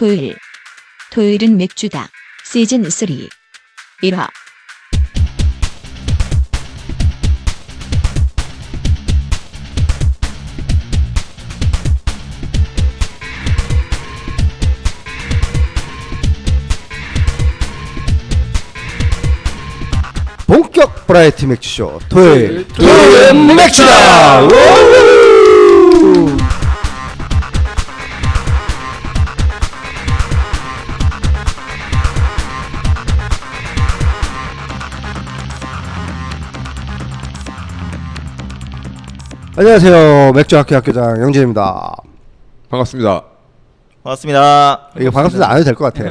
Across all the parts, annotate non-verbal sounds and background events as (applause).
토요일. 토요일은 맥주다. 시즌 3. 1화. 본격 브라이티 맥주쇼 토요일 토요일 맥주다 안녕하세요 맥주학교 학교장 영진입니다 반갑습니다. 반갑습니다. 이거 반갑습니다 안 해도 될 것 같아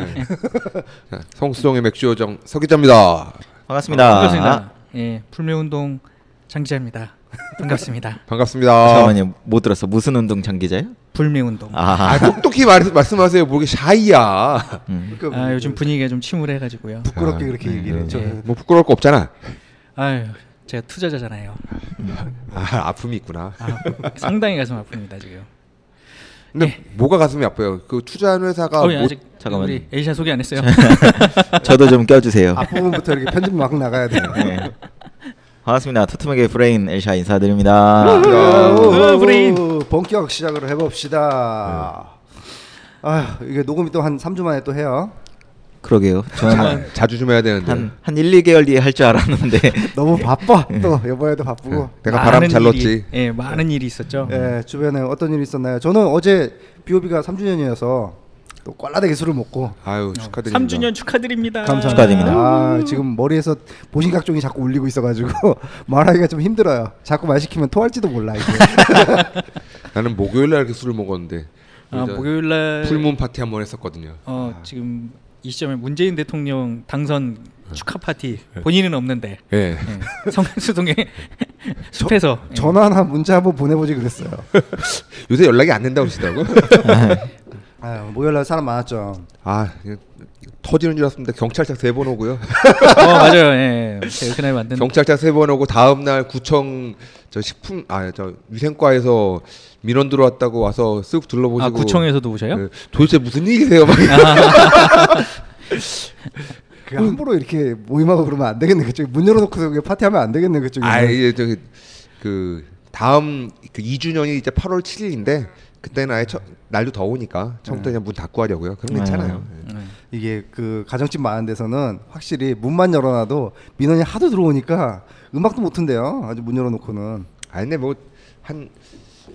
자, (laughs) 성수동의 맥주요정 서기자입니다. 반갑습니다. 반갑습니다. 예, 불매운동 장기자입니다. 반갑습니다. (laughs) 반갑습니다. 잠깐만요. 못 들었어. 무슨 운동 장기자요? 불매운동. 아, 아, 아, 똑똑히 말, 말씀하세요. 모르게 샤이야. 음. 그 요즘 분위기가 좀 침울해가지고요. 부끄럽게 아, 그렇게 네, 얘기를 네. 해 저, 뭐 부끄러울 거 없잖아. 아유, 제가 투자자잖아요. 아, 아픔이 있구나. 아, 상당히 가슴 아픕니다 지금. 근데 뭐가 가슴이 아파요? 그 투자하는 회사가 어, 뭐, 예, 아직 잠깐만요. 우리 엘샤 소개 안 했어요. (laughs) 저도 좀 껴주세요. 앞부분부터 이렇게 편집 막 나가야 돼 네. 반갑습니다. 토트맥의 브레인 엘샤 인사드립니다. 야, 어, 브레인. 오, 본격 시작을 해봅시다. 아휴 이게 녹음이 또 한 3주 만에 또 해요. 그러게요. 저는 자, 자주 좀 해야 되는데. 한, 한 1, 2개월 뒤에 할 줄 알았는데 (laughs) 너무 바빠. 또 이번에도 바쁘고. 내가 바람 많은 잘 일이- 넣었지. 예, 많은 일이 있었죠. 예, 주변에 어떤 일이 있었나요? 저는 어제 비오비가 3주년이어서 또 꽐라되게 술을 먹고 아유 축하드립니다. 3주년 축하드립니다. 감사합니다. 축하드립니다. 아, 지금 머리에서 보신각종이 자꾸 울리고 있어가지고 (laughs) 말하기가 좀 힘들어요. 자꾸 말 시키면 토할지도 몰라 이게. (laughs) 나는 목요일 날 이렇게 술을 먹었는데. 아, 저 목요일 날 풀문 파티 한 번 했었거든요. 어, 지금 이 시점에 문재인 대통령 당선 축하 파티 본인은 없는데 예. 예, 성수동의 (laughs) 숲에서 예. 전화나 문자 한번 보내보지 그랬어요. (laughs) 요새 연락이 안 된다고 그러시더라고. 아유, 목요일날 사람 많았죠. 아 이거 터지는 줄 알았습니다. 경찰차 세 번 오고요. 어 맞아요. 예. 제가 그날 만든 경찰차 세 번 오고 다음 날 구청 저 식품 아 저 위생과에서 민원 들어왔다고 와서 쓱 둘러보시고 아 구청에서도 오셔요? 예, 도대체 무슨 일이세요? 막 (laughs) 그 함부로 이렇게 모임하고 그러면 안 되겠네. 그쪽 문 열어놓고서 파티하면 안 되겠네. 그쪽에. 아 이제 저기 그 다음 그 2주년이 이제 8월 7일인데 그때는 아예 처, 날도 더우니까 처음부터 그냥 문 닫고 하려고요. 그럼 괜찮아요. 예. 네. 이게 그 가정집 많은 데서는 확실히 문만 열어놔도 민원이 하도 들어오니까 음악도 못 튼대요. 아주 문 열어놓고는. 아 근데 뭐한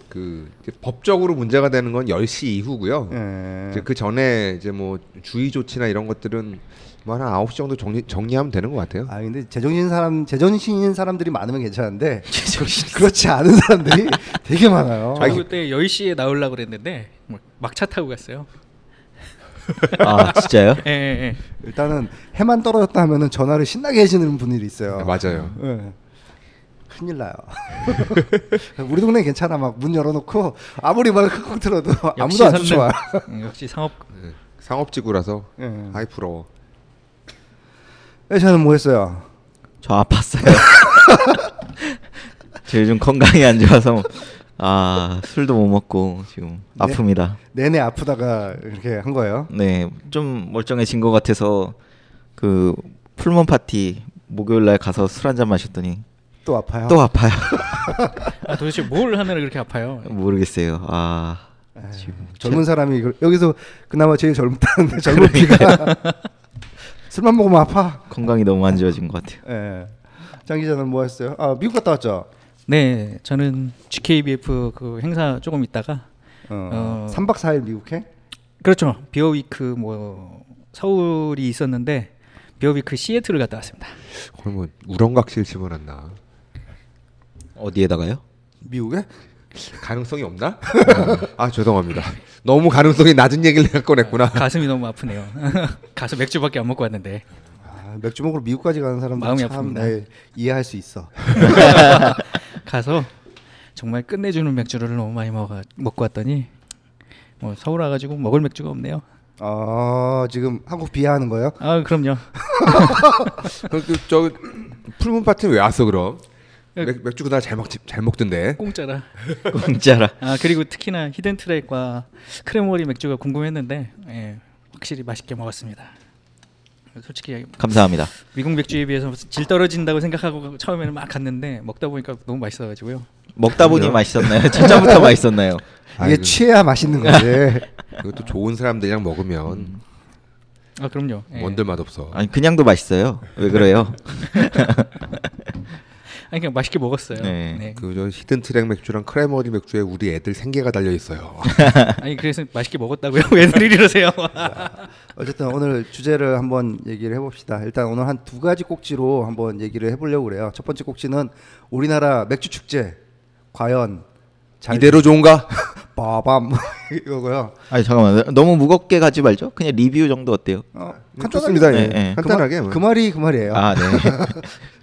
그 법적으로 문제가 되는 건 10시 이후고요. 예. 이제 그 전에 이제 뭐 주의 조치나 이런 것들은 뭐한 9시 정도 정리 정리하면 되는 것 같아요. 아 근데 제정신 사람 제정신인 사람들이 많으면 괜찮은데 (laughs) 그렇지 않은 사람들이 (laughs) 되게 많아요. 저희 그때 10시에 나오려고 그랬는데 뭐 막차 타고 갔어요. 아 진짜요? (laughs) 예, 예, 예. 일단은 해만 떨어졌다 하면은 전화를 신나게 해주는 분들이 있어요. 네, 맞아요. 예. 큰일 나요. (laughs) 우리 동네 괜찮아. 막 문 열어놓고 아무리 말을 컥컥 들어도 아무도 안. 좋아. 음, 역시 상업 예, 상업지구라서 예. 아이 부러워. 저는 뭐 했어요? 저 아팠어요. (laughs) 저 요즘 건강이 안 좋아서 아 술도 못 먹고 지금 네. 아픕니다. 내내 아프다가 이렇게 한 거예요. 네, 좀 멀쩡해진 것 같아서 그 풀몬 파티 목요일 날 가서 술 한 잔 마셨더니 또 아파요. 또 아파요. (laughs) 아, 도대체 뭘 하면 그렇게 아파요? 모르겠어요. 아 에휴, 젊은 사람이 이걸- 여기서 그나마 제일 젊다는데 젊은 피가 (laughs) 술만 먹으면 아파. 건강이 너무 안 좋아진 것 같아요. 예. 장 기자는 뭐 했어요? 아 미국 갔다 왔죠. 네, 저는 GKBF 그 행사 조금 있다가 어, 어. 3박 4일 미국해? 그렇죠. Beer Week 뭐 서울이 있었는데 Beer Week 시애틀을 갔다 왔습니다. 거의 뭐 우렁각실 집어넣나 어디에다가요? 미국에? 가능성이 없나? 아 죄송합니다. 너무 가능성이 낮은 얘기를 내가 꺼냈구나. 가슴이 너무 아프네요. (laughs) 가서 맥주밖에 안 먹고 왔는데 아, 맥주 먹으러 미국까지 가는 사람들 마음이 참 아픕니다. 네, 이해할 수 있어. (laughs) 가서 정말 끝내주는 맥주를 너무 많이 먹어 먹고 왔더니 뭐 서울 와가지고 먹을 맥주가 없네요. 아 지금 한국 비하하는 거예요? 아 그럼요. (laughs) 그, 그, 저 Full Moon 파티 왜 왔어 그럼? 맥, 맥주 그날 잘 먹지 잘 먹던데. 공짜라. (laughs) 공짜라. 아 그리고 특히나 히든 트랙과 크레머리 맥주가 궁금했는데 예, 확실히 맛있게 먹었습니다. 솔직히 감사합니다. 미국 맥주에 비해서 질 떨어진다고 생각하고 처음에는 막 갔는데 먹다 보니까 너무 맛있어가지고요. 먹다 보니 맛있었나요? 첫잔부터 (laughs) 맛있었나요? 이게 아이고. 취해야 맛있는 (laughs) 거지. 이것도 좋은 사람들이랑 먹으면 아 그럼요. 예. 뭔들 맛 없어. 아니 그냥도 맛있어요. 왜 그래요? (laughs) 아니 그냥 맛있게 먹었어요. 네. 네. 그저 히든 트랙 맥주랑 크레머리 맥주에 우리 애들 생계가 달려 있어요. (laughs) 아니 그래서 맛있게 먹었다고요? (laughs) 왜들 이러세요? (laughs) 어쨌든 오늘 주제를 한번 얘기를 해봅시다. 일단 오늘 한 두 가지 꼭지로 한번 얘기를 해보려고 그래요. 첫 번째 꼭지는 우리나라 맥주 축제 과연 잘 이대로 좋은가? 빠밤 (laughs) 이거고요. 아니 잠깐만 너무 무겁게 가지 말죠. 그냥 리뷰 정도 어때요? 어, 좋습니다. 네, 예. 네. 간단하게. 그, 뭐. 말, 그 말이 그 말이에요. 아 네.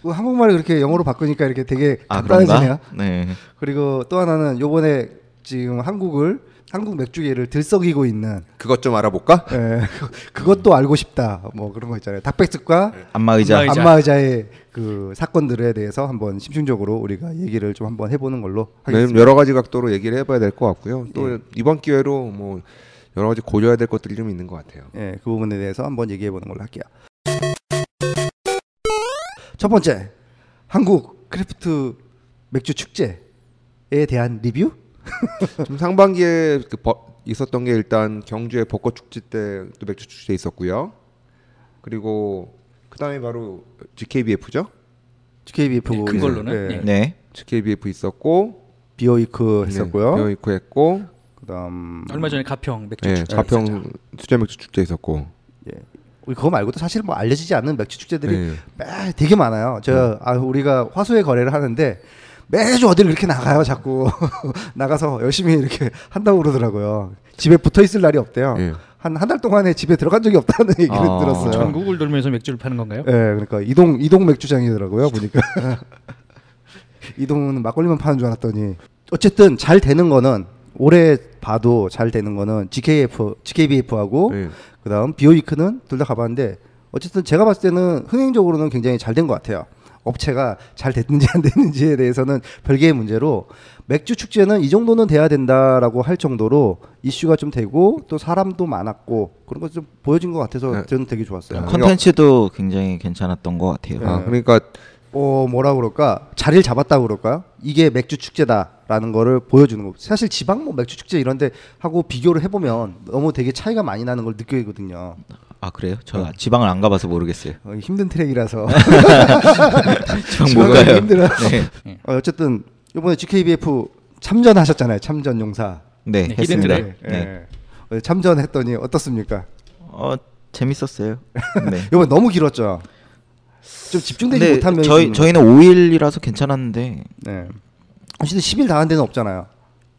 그 (laughs) 한국말을 그렇게 영어로 바꾸니까 이렇게 되게 아 간단해지네요. 그런가? 네. 그리고 또 하나는 요번에 지금 한국을 한국 맥주계를 들썩이고 있는 그것 좀 알아볼까? 예, (laughs) 그것도 알고 싶다 뭐 그런 거 있잖아요. 닭백숙과 안마의자. 안마의자. 안마의자의 그 사건들에 대해서 한번 심층적으로 우리가 얘기를 좀 한번 해보는 걸로 하겠습니다. 네, 여러 가지 각도로 얘기를 해봐야 될 것 같고요. 또 예. 이번 기회로 뭐 여러 가지 고려해야 될 것들이 좀 있는 것 같아요. 예, 그 부분에 대해서 한번 얘기해 보는 걸로 할게요. 첫 번째, 한국 craft 맥주 축제에 대한 리뷰? (laughs) 좀 상반기에 그 버- 있었던 게 일단 경주의 벚꽃 축제 때 또 맥주 축제 있었고요. 그리고 그다음에 바로 GKBF죠. GKBF 네, 큰 걸로는, 예. 네. GKBF 있었고 Beer Week 했었고요. 네, Beer Week 했고 그다음 얼마 전에 가평 맥주 네, 축제 가평. 수제 맥주 축제 있었고 예. 우리 그거 말고도 사실 뭐 알려지지 않는 맥주 축제들이 네. 매 되게 많아요. 저 아, 우리가 화수의 거래를 하는데 매주 어디를 이렇게 나가요. 자꾸 (laughs) 나가서 열심히 이렇게 한다고 그러더라고요. 집에 붙어 있을 날이 없대요. 예. 한한 달 동안에 집에 들어간 적이 없다는 (laughs) 얘기를 아, 들었어요. 전국을 돌면서 맥주를 파는 건가요? 예, 그러니까 이동 이동 맥주장이더라고요 보니까 (laughs) 이동은 막걸리만 파는 줄 알았더니 어쨌든 잘 되는 거는 올해 봐도 잘 되는 거는 GKF GKBF하고 네. 그다음 비오이크는 둘 다 가봤는데 어쨌든 제가 봤을 때는 흥행적으로는 굉장히 잘 된 것 같아요. 업체가 잘 됐는지 안 됐는지에 대해서는 별개의 문제로 맥주 축제는 이 정도는 돼야 된다라고 할 정도로 이슈가 좀 되고 또 사람도 많았고 그런 거좀 보여진 것 같아서 네. 저는 되게 좋았어요. 컨텐츠도 굉장히 괜찮았던 것 같아요. 아 네. 그러니까 어 뭐라 그럴까 자리를 잡았다고 그럴까요? 이게 맥주 축제다라는 거를 보여주는 거. 사실 지방 뭐 맥주 축제 이런데 하고 비교를 해보면 너무 되게 차이가 많이 나는 걸 느끼거든요. 아 그래요? 저 지방을 안 가봐서 모르겠어요. 어, 힘든 트랙이라서 지방 못 가요. 힘들어. 네. 어, 어쨌든 이번에 GKBF 참전하셨잖아요. 참전 용사. 네, 네, 했습니다. 히든 트랙. 네. 어, 참전했더니 어떻습니까? 어 재밌었어요. 네. (laughs) 이번 너무 길었죠. 좀 집중되지 못한 면이 저희 저희는 5일이라서 괜찮았는데 거. 네. 어쨌든 10일 다한 데는 없잖아요.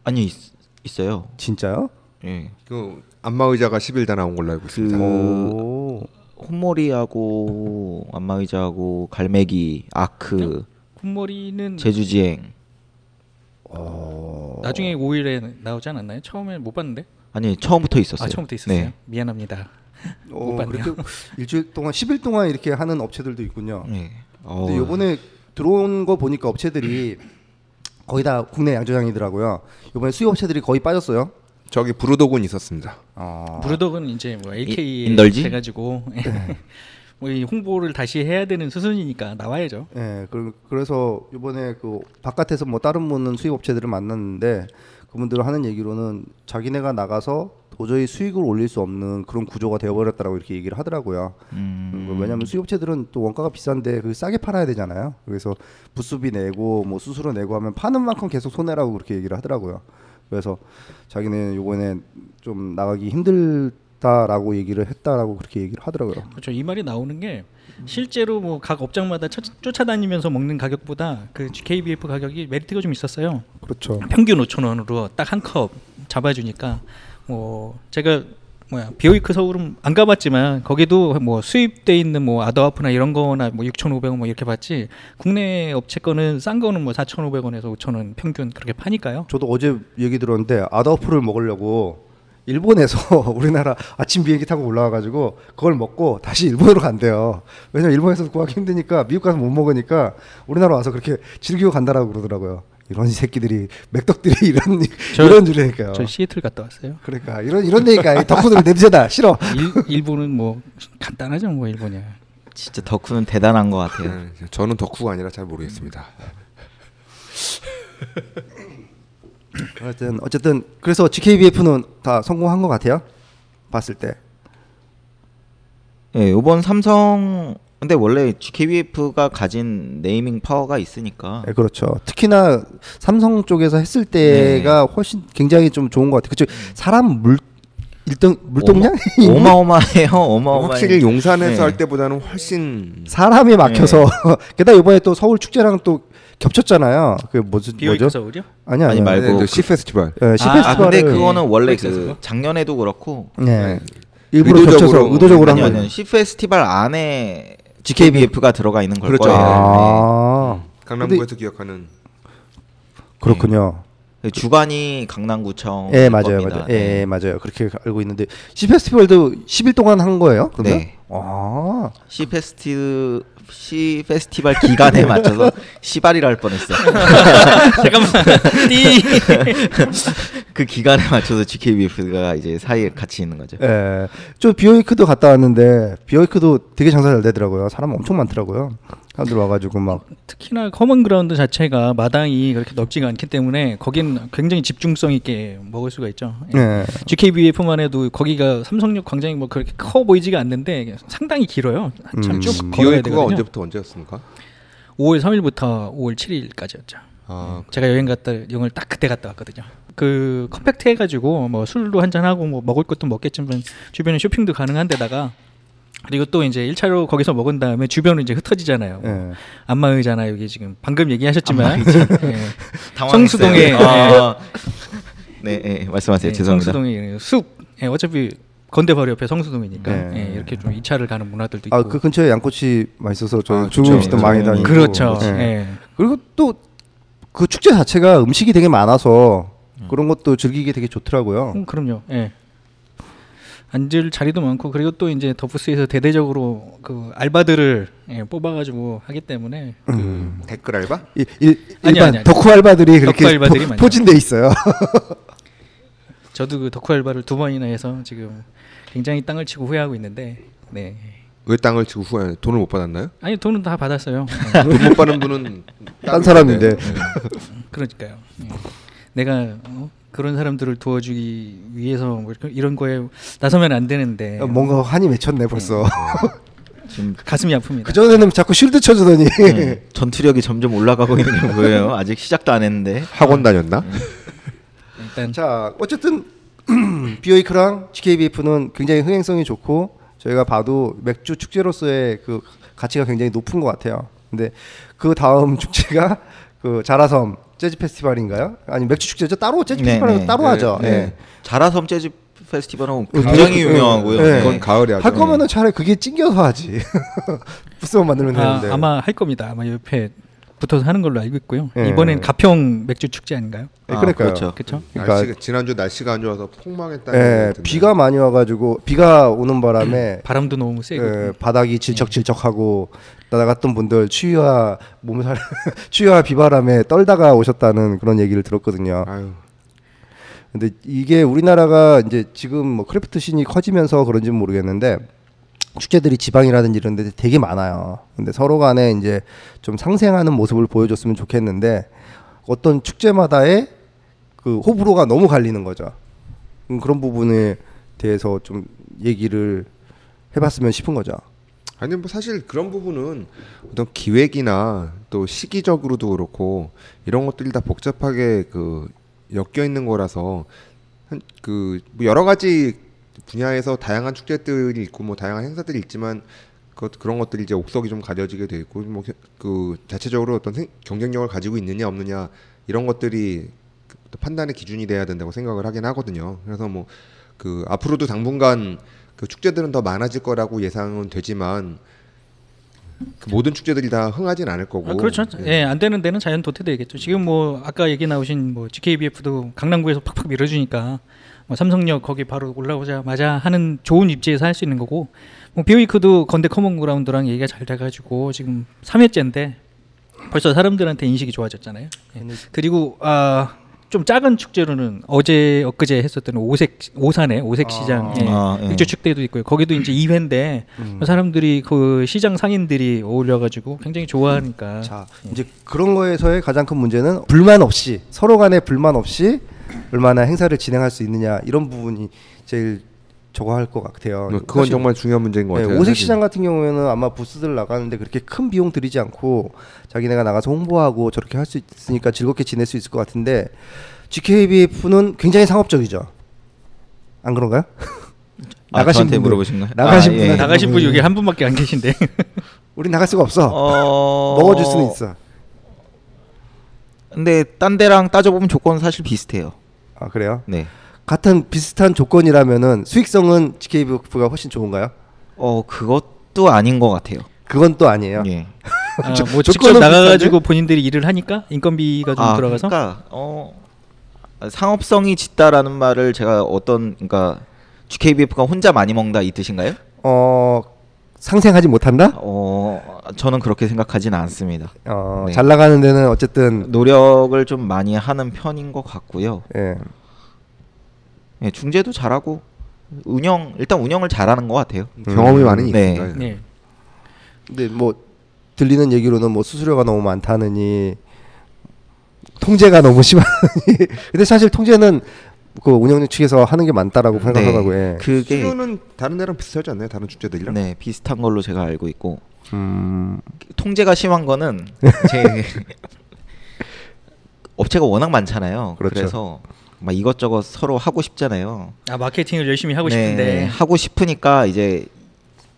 아니 있, 있어요. 진짜요? 예. 그 안마의자가 10일 다 나온 걸로 알고 있습니다. 그 오. 홈머리하고 안마의자하고 갈매기 아크 콧머리는 제주지행 어. 나중에 5일에 나오지 않았나요? 처음에 못 봤는데. 아니 처음부터 있었어요. 아 처음부터 있었어요. 네. 미안합니다. 어, 못 봤네요. 그렇게 일주일 동안 10일 동안 이렇게 하는 업체들도 있군요. 네. 어, 근데 요번에 들어온 거 보니까 업체들이 거의 다 국내 양조장이더라고요. 요번에 수입 업체들이 거의 빠졌어요. 저기 브루독은 있었습니다. 아. 브루독은 이제 뭐 LK 인덜지? 돼가지고 (laughs) 뭐이 홍보를 다시 해야 되는 수순이니까 나와야죠. 예, 그, 그래서 이번에 그 바깥에서 뭐 다른 분은 수입 업체들을 만났는데 그분들 하는 얘기로는 자기네가 나가서 도저히 수익을 올릴 수 없는 그런 구조가 되어버렸다라고 이렇게 얘기를 하더라고요. 음, 음, 왜냐하면 수입업체들은 또 원가가 비싼데 그 싸게 팔아야 되잖아요. 그래서 부수비 내고 뭐 수수료 내고 하면 파는 만큼 계속 손해라고 그렇게 얘기를 하더라고요. 그래서 자기는 요번에 좀 나가기 힘들다라고 얘기를 했다라고 그렇게 얘기를 하더라고요. 그렇죠. 이 말이 나오는 게 실제로 뭐 각 업장마다 쫓, 쫓아다니면서 먹는 가격보다 그 KBF 가격이 메리트가 좀 있었어요. 그렇죠. 평균 5천 원으로 딱 한 컵 잡아주니까 뭐 제가 뭐야 비오이크 서울은 안 가봤지만 거기도 뭐 수입돼 있는 뭐 아더아프나 이런 거나 뭐 6,500원 뭐 이렇게 봤지 국내 업체 거는 싼 거는 뭐 4,500원에서 5,000원 평균 그렇게 파니까요. 저도 어제 얘기 들었는데 아더프를 먹으려고 일본에서 (laughs) 우리나라 아침 비행기 타고 올라와가지고 그걸 먹고 다시 일본으로 간대요. 왜냐면 일본에서 구하기 힘드니까 미국 가서 못 먹으니까 우리나라 와서 그렇게 즐기고 간다라고 그러더라고요. 이런 새끼들이 맥덕들이 (laughs) 이런 저- 이런 줄이니까요. 저 시애틀 갔다 왔어요. 그러니까 이런 이런 데니까 덕후들 냄새다 싫어. 일, 일본은 뭐 간단하죠, 뭐 일본이야. 진짜 덕후는 대단한 것 같아요. 네, 저는 덕후가 아니라 잘 모르겠습니다. 어쨌든 어쨌든 그래서 GKBF는 다 성공한 것 같아요. 봤을 때. 예, 이번 삼성 근데 원래 GKBF가 가진 네이밍 파워가 있으니까 네, 그렇죠. 특히나 삼성 쪽에서 했을 때가 훨씬 굉장히 좀 좋은 것 같아요. 그쵸? 사람 물 일등 물동량 어마 어마해요. 어마어마해. (laughs) 확실히 용산에서 네. 할 때보다는 훨씬 사람이 막혀서 (laughs) 게다가 이번에 또 서울 축제랑 또 겹쳤잖아요. 그 뭐지 뭐죠? 서울이요? 아니 아니 아니, 말고 네, 그- 시 페스티벌. 예, 시 아, 아, 페스티벌을 근데 그거는 원래 그? 작년에도 그렇고 네. 일부러 의도적으로- 겹쳐서 의도적으로 한 아니 거예요. 아니 시 페스티벌 안에 GKBF가 들어가 있는 걸 그렇죠. 거예요. 아 강남구에서 기억하는 그렇군요. 네. 주관이 강남구청. 예 맞아요 겁니다. 맞아요. 네. 예 맞아요. 그렇게 알고 있는데 시 페스티벌도 10일 동안 한 거예요? 그러면? 네. 아 시 페스티 시 페스티벌 기간에 (laughs) 맞춰서 시발이라 할 뻔했어. (laughs) 잠깐만. 띠. (laughs) 그 기간에 맞춰서 GKBF가 이제 사이에 같이 있는 거죠. 예. 저 비오이크도 갔다 왔는데 비오이크도 되게 장사 잘 되더라고요. 사람 엄청 많더라고요. 사람들 와가지고 막 특히나 커먼 그라운드 자체가 마당이 그렇게 넓지가 않기 때문에 거긴 굉장히 집중성 있게 먹을 수가 있죠. 예. 예. GKBF만 해도 거기가 삼성역 광장이 뭐 그렇게 커 보이지가 않는데 상당히 길어요. 한참 음. 쭉 걸어야 Beer Week가 되거든요. 언제부터 언제였습니까? 5월 3일부터 5월 7일까지였죠. 아, 제가 여행 갔다 여행을 딱 그때 갔다 왔거든요. 그 compact 해가지고 뭐 술도 한잔 하고 뭐 먹을 것도 먹겠지만 주변에 쇼핑도 가능한데다가 그리고 또 이제 1차로 거기서 먹은 다음에 주변은 이제 흩어지잖아요. 예. 안마의잖아요. 여기 지금 방금 얘기하셨지만 (laughs) 예. 성수동에 아, 네, 네, 말씀하세요. 예, 죄송합니다. 성수동이 숲. 예, 어차피 건대 바로 옆에 성수동이니까 네. 예, 이렇게 좀 2차를 가는 문화들도 있고. 아 그 근처에 양꼬치 맛있어서 저 아, 중국. 음식도 많이 네. 다니고 그렇죠. 예. 예. 그리고 또 그 축제 자체가 음식이 되게 많아서 그런 것도 즐기기 되게 좋더라고요. 음, 그럼요. 예. 앉을 자리도 많고 그리고 또 이제 더프스에서 대대적으로 그 알바들을 예, 뽑아가지고 하기 때문에 음. 댓글 알바? 일, 일, 아니, 일반 아니, 아니. 덕후 알바들이 그렇게 알바들이 포. 포진돼 있어요. (laughs) 저도 그 덕후 알바를 두 번이나 해서 지금 굉장히 땅을 치고 후회하고 있는데 네. 왜 땅을 치고 후회 돈을 못 받았나요? 아니 돈은 다 받았어요. (laughs) 돈 못 받는 분은 딴 사람인데. 네. 그러니까요. 예. 내가 어? 그런 사람들을 도와주기 위해서 뭐 이런 거에 나서면 안 되는데 뭔가 한이 맺혔네 벌써. (laughs) 지금 가슴이 아픕니다. 그 전에는 자꾸 쉴드 쳐주더니 음, 전투력이 점점 올라가고 있는 게 보여요. 아직 시작도 안 했는데. 학원 다녔나? 일단 자 어쨌든 (clears throat) 비오이크랑 GKBF는 굉장히 흥행성이 좋고 저희가 봐도 맥주 축제로서의 그 가치가 굉장히 높은 것 같아요. 근데 그 다음 (laughs) 축제가 그 자라섬 재즈 페스티벌인가요? 아니 맥주 축제죠? 따로 재즈 네, 페스티벌은 네. 따로 네, 하죠. 네. 예. 자라섬 재즈 페스티벌은 어, 굉장히 되게- 유명하고요. 네. 그건 가을에 하죠. 할 거면은 차라리 그게 찡겨서 하지. (laughs) 부스만 만들면 아, 되는데. 아마 할 겁니다. 아마 옆에 붙어서 하는 걸로 알고 있고요. 예. 이번엔 가평 맥주 축제 아닌가요? 예, 아, 그러니까요. 그렇죠. 그렇죠? 그러니까- 날씨가 지난주 날씨가 안 좋아서 폭망했다는 예. 비가 많이 와가지고 비가 오는 바람에 (clears throat) 바람도 너무 세고 예, 바닥이 질척질척하고 나갔던 분들 추위와 몸살 (laughs) 추위와 비바람에 떨다가 오셨다는 그런 얘기를 들었거든요. 아유 근데 이게 우리나라가 이제 지금 뭐 craft scene이 커지면서 그런지는 모르겠는데 축제들이 지방이라든지 이런 데 되게 많아요. 근데 서로 간에 이제 좀 상생하는 모습을 보여줬으면 좋겠는데 어떤 축제마다의 그 호불호가 너무 갈리는 거죠. 음, 그런 부분에 대해서 좀 얘기를 해봤으면 싶은 거죠. 아니 뭐 사실 그런 부분은 어떤 기획이나 또 시기적으로도 그렇고 이런 것들이 다 복잡하게 그 엮여 있는 거라서 한 그뭐 여러 가지 분야에서 다양한 축제들이 있고 뭐 다양한 행사들이 있지만 그 그런 것들이 이제 옥석이 좀 가려지게 돼 있고 뭐 그 자체적으로 어떤 생- 경쟁력을 가지고 있느냐 없느냐 이런 것들이 그 판단의 기준이 돼야 된다고 생각을 하긴 하거든요. 그래서 뭐 그 앞으로도 당분간 그 축제들은 더 많아질 거라고 예상은 되지만 그 모든 축제들이 다 흥하진 않을 거고. 아, 그렇죠. 예. 예, 안 되는 데는 자연 도태되겠죠. 지금 뭐 아까 얘기 나오신 뭐 GKBF도 강남구에서 팍팍 밀어주니까 뭐 삼성역 거기 바로 올라오자마자 하는 좋은 입지에서 할 수 있는 거고 뭐 Beer Week도 건대 커먼 그라운드랑 얘기가 잘 돼가지고 지금 3회째인데 벌써 사람들한테 인식이 좋아졌잖아요. 예. 그리고 아. 좀 작은 축제로는 어제 엊그제 했었던 오색 오산에 오색 시장 예. 아, 예. 육주 축제도 있고요. 거기도 이제 2회인데 음. 사람들이 그 시장 상인들이 어울려가지고 굉장히 좋아하니까 자 이제 그런 거에서의 가장 큰 문제는 불만 없이 서로 간에 불만 없이 얼마나 행사를 진행할 수 있느냐 이런 부분이 제일 저거 할 것 같아요. 뭐 그건 정말 중요한 문제인 것 네, 같아요. 오색. 시장 같은 경우에는 아마 부스들 나가는데 그렇게 큰 비용 들이지 않고 자기네가 나가서 홍보하고 저렇게 할 수 있으니까 즐겁게 지낼 수 있을 것 같은데 GKBF는 굉장히 상업적이죠. 안 그런가요? 아, 나가신 저한테 분들. 물어보신 거예요? 나가신 아, 분한테 나가신 분 음. 여기 한 분밖에 안 계신데 (laughs) 우리 나갈 수가 없어. 어... 먹어줄 수는 있어. 근데 딴 데랑 따져보면 조건은 사실 비슷해요. 아 그래요? 네. 같은 비슷한 조건이라면은 수익성은 GKBF가 훨씬 좋은가요? 어 그것도 아닌 것 같아요. 그건 또 아니에요. 예. 아, (laughs) 조- 뭐 직접 나가가지고 본인들이 일을 하니까 인건비가 좀 아, 들어가서 그러니까 어 상업성이 짙다라는 말을 제가 어떤 그러니까 GKBF가 혼자 많이 먹다 이 뜻인가요? 어 상생하지 못한다. 어 저는 그렇게 생각하지는 않습니다. 어, 네. 잘 나가는 데는 어쨌든 노력을 좀 많이 하는 편인 것 같고요. 예. 예, 중재도 잘하고 운영 일단 운영을 잘하는 것 같아요. 경험이 음. 많으니까. 네. 네. 근데 뭐 들리는 얘기로는 뭐 수수료가 너무 많다느니 통제가 너무 심하니 (laughs) 근데 사실 통제는 그 운영 측에서 하는 게 많다라고 생각하고 예. 그게 수요는 다른 데랑 비슷하지 않나요? 다른 축제들이랑? 네 비슷한 걸로 제가 알고 있고 음, 통제가 심한 거는 (laughs) 제 (laughs) 업체가 워낙 많잖아요. 그렇죠. 그래서 막 이것저것 서로 하고 싶잖아요. 아 마케팅을 열심히 하고 네, 싶은데 하고 싶으니까 이제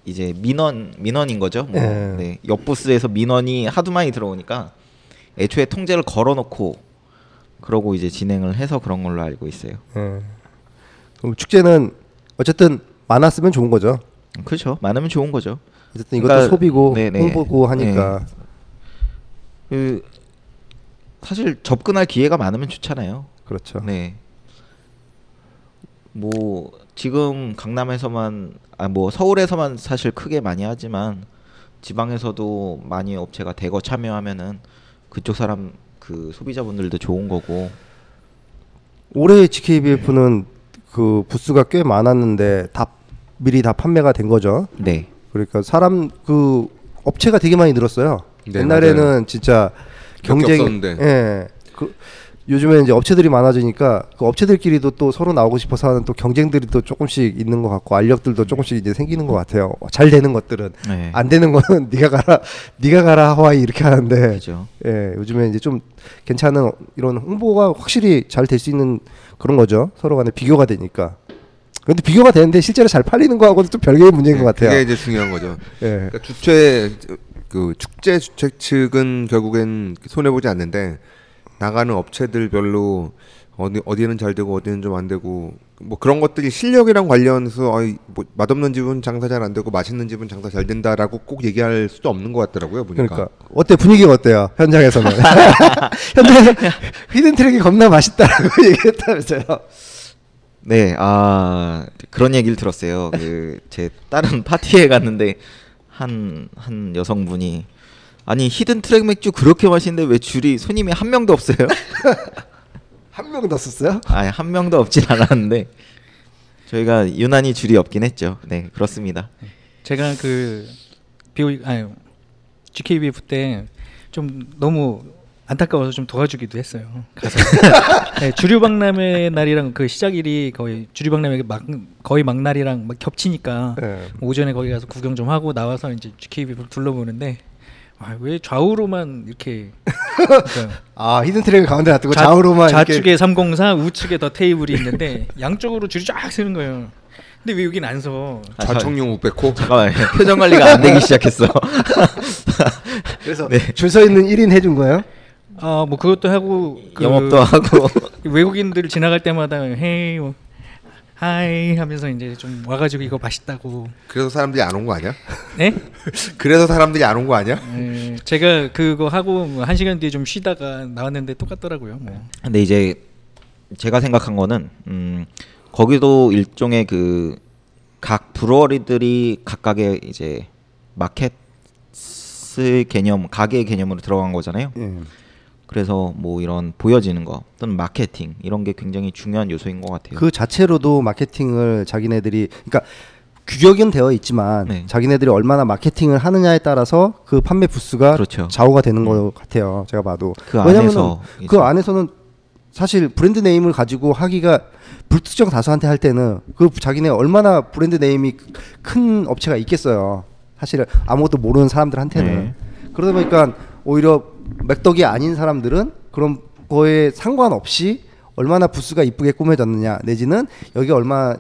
이제 민원 민원인 거죠. 뭐 예. 네, 옆 부스에서 민원이 하도 많이 들어오니까 애초에 통제를 걸어놓고 그러고 이제 진행을 해서 그런 걸로 알고 있어요. 예. 그럼 축제는 어쨌든 많았으면 좋은 거죠. 그렇죠. 많으면 좋은 거죠. 어쨌든 이것도 그러니까, 소비고 네네. 홍보고 하니까 그 사실 접근할 기회가 많으면 좋잖아요. 그렇죠. 네. 뭐 지금 강남에서만 아 뭐 서울에서만 사실 크게 많이 하지만 지방에서도 많이 업체가 대거 참여하면은 그쪽 사람 그 소비자분들도 좋은 거고 올해 GKBF는 그 부스가 꽤 많았는데 다 미리 다 판매가 된 거죠. 네. 그러니까 사람 그 업체가 되게 많이 늘었어요. 네, 옛날에는 맞아요. 진짜 경쟁. 예. 그 요즘에 이제 업체들이 많아지니까 그 업체들끼리도 또 서로 나오고 싶어서 하는 또 경쟁들이 또 조금씩 있는 것 같고 알력들도 조금씩 이제 생기는 것 같아요. 잘 되는 것들은 네. 안 되는 거는 (laughs) 네가 가라, 네가 가라 하와이 이렇게 하는데 그죠. 예, 요즘에 이제 좀 괜찮은 이런 홍보가 확실히 잘 될 수 있는 그런 거죠. 서로 간에 비교가 되니까. 근데 비교가 되는데 실제로 잘 팔리는 거하고는 좀 별개의 문제인 것 같아요. 그게 이제 중요한 거죠. 예. 그러니까 주최 그 축제 주최 측은 결국엔 손해 보지 않는데 나가는 업체들별로 어디 어디는 잘 되고 어디는 좀 안 되고 뭐 그런 것들이 실력이랑 관련해서 어이 뭐 맛없는 집은 장사 잘 안 되고 맛있는 집은 장사 잘 된다라고 꼭 얘기할 수도 없는 것 같더라고요 보니까. 그러니까. 어때? 분위기가 어때요? 현장에서는? (laughs) 현장에서 히든 트랙이 겁나 맛있다라고 (laughs) 얘기했다면서요? 네, 아 그런 얘기를 들었어요. 그 제 다른 (laughs) 파티에 갔는데 한 한 여성분이 아니 히든 트랙 맥주 그렇게 마시는데 왜 줄이 손님이 한 명도 없어요? (laughs) 한명더 썼어요 아니 한 명도 없진 않았는데 저희가 유난히 줄이 없긴 했죠. 네, 그렇습니다. 제가 그 비오 아유 GKBF 때 좀 너무 안타까워서 좀 도와주기도 했어요. 가서 (laughs) 네, 주류 박람회 날이랑 그 시작일이 거의 주류 박람회 막 거의 막날이랑 막 겹치니까 예. 오전에 거기 가서 구경 좀 하고 나와서 이제 GKBF 둘러보는데 아, 왜 좌우로만 이렇게 그러니까 (laughs) 아 히든 트랙을 가운데 놔두고 좌- 좌우로만 좌측에 이렇게 304 우측에 더 테이블이 있는데 (laughs) 양쪽으로 줄이 쫙 서는 거예요. 근데 왜 여긴 안 서? 아, 좌청용 우백호. 잠깐만 (laughs) 표정 관리가 안 되기 시작했어. 그래서 네. 줄서 있는 1인 해준 거예요 아뭐 그것도 하고 그 영업도 하고 외국인들 지나갈 때마다 헤이 뭐, 하이 하면서 이제 좀 와가지고 이거 맛있다고 그래서 사람들이 안 온 거 아니야? 네? (laughs) 그래서 사람들이 안 온 거 아니야? 에, 제가 그거 하고 뭐한 시간 뒤에 좀 쉬다가 나왔는데 똑같더라고요. 뭐. 근데 이제 제가 생각한 거는 음, 거기도 일종의 그 각 브루어리들이 각각의 이제 마켓 개념, 가게 개념으로 들어간 거잖아요. 예. 그래서 뭐 이런 보여지는 거 또는 마케팅 이런 게 굉장히 중요한 요소인 것 같아요. 그 자체로도 마케팅을 자기네들이 그러니까 규격은 되어 있지만 네. 자기네들이 얼마나 마케팅을 하느냐에 따라서 그 판매 부수가 그렇죠. 좌우가 되는 것 같아요. 제가 봐도 그 안에서 그 안에서는 사실 brand name을 가지고 하기가 불특정 다수한테 할 때는 그 자기네 얼마나 brand name이 큰 업체가 있겠어요. 사실 아무것도 모르는 사람들한테는 네. 그러다 보니까 오히려 맥덕이 아닌 사람들은 그런 거에 상관없이 얼마나 부스가 이쁘게 꾸며졌느냐 내지는 여기 얼마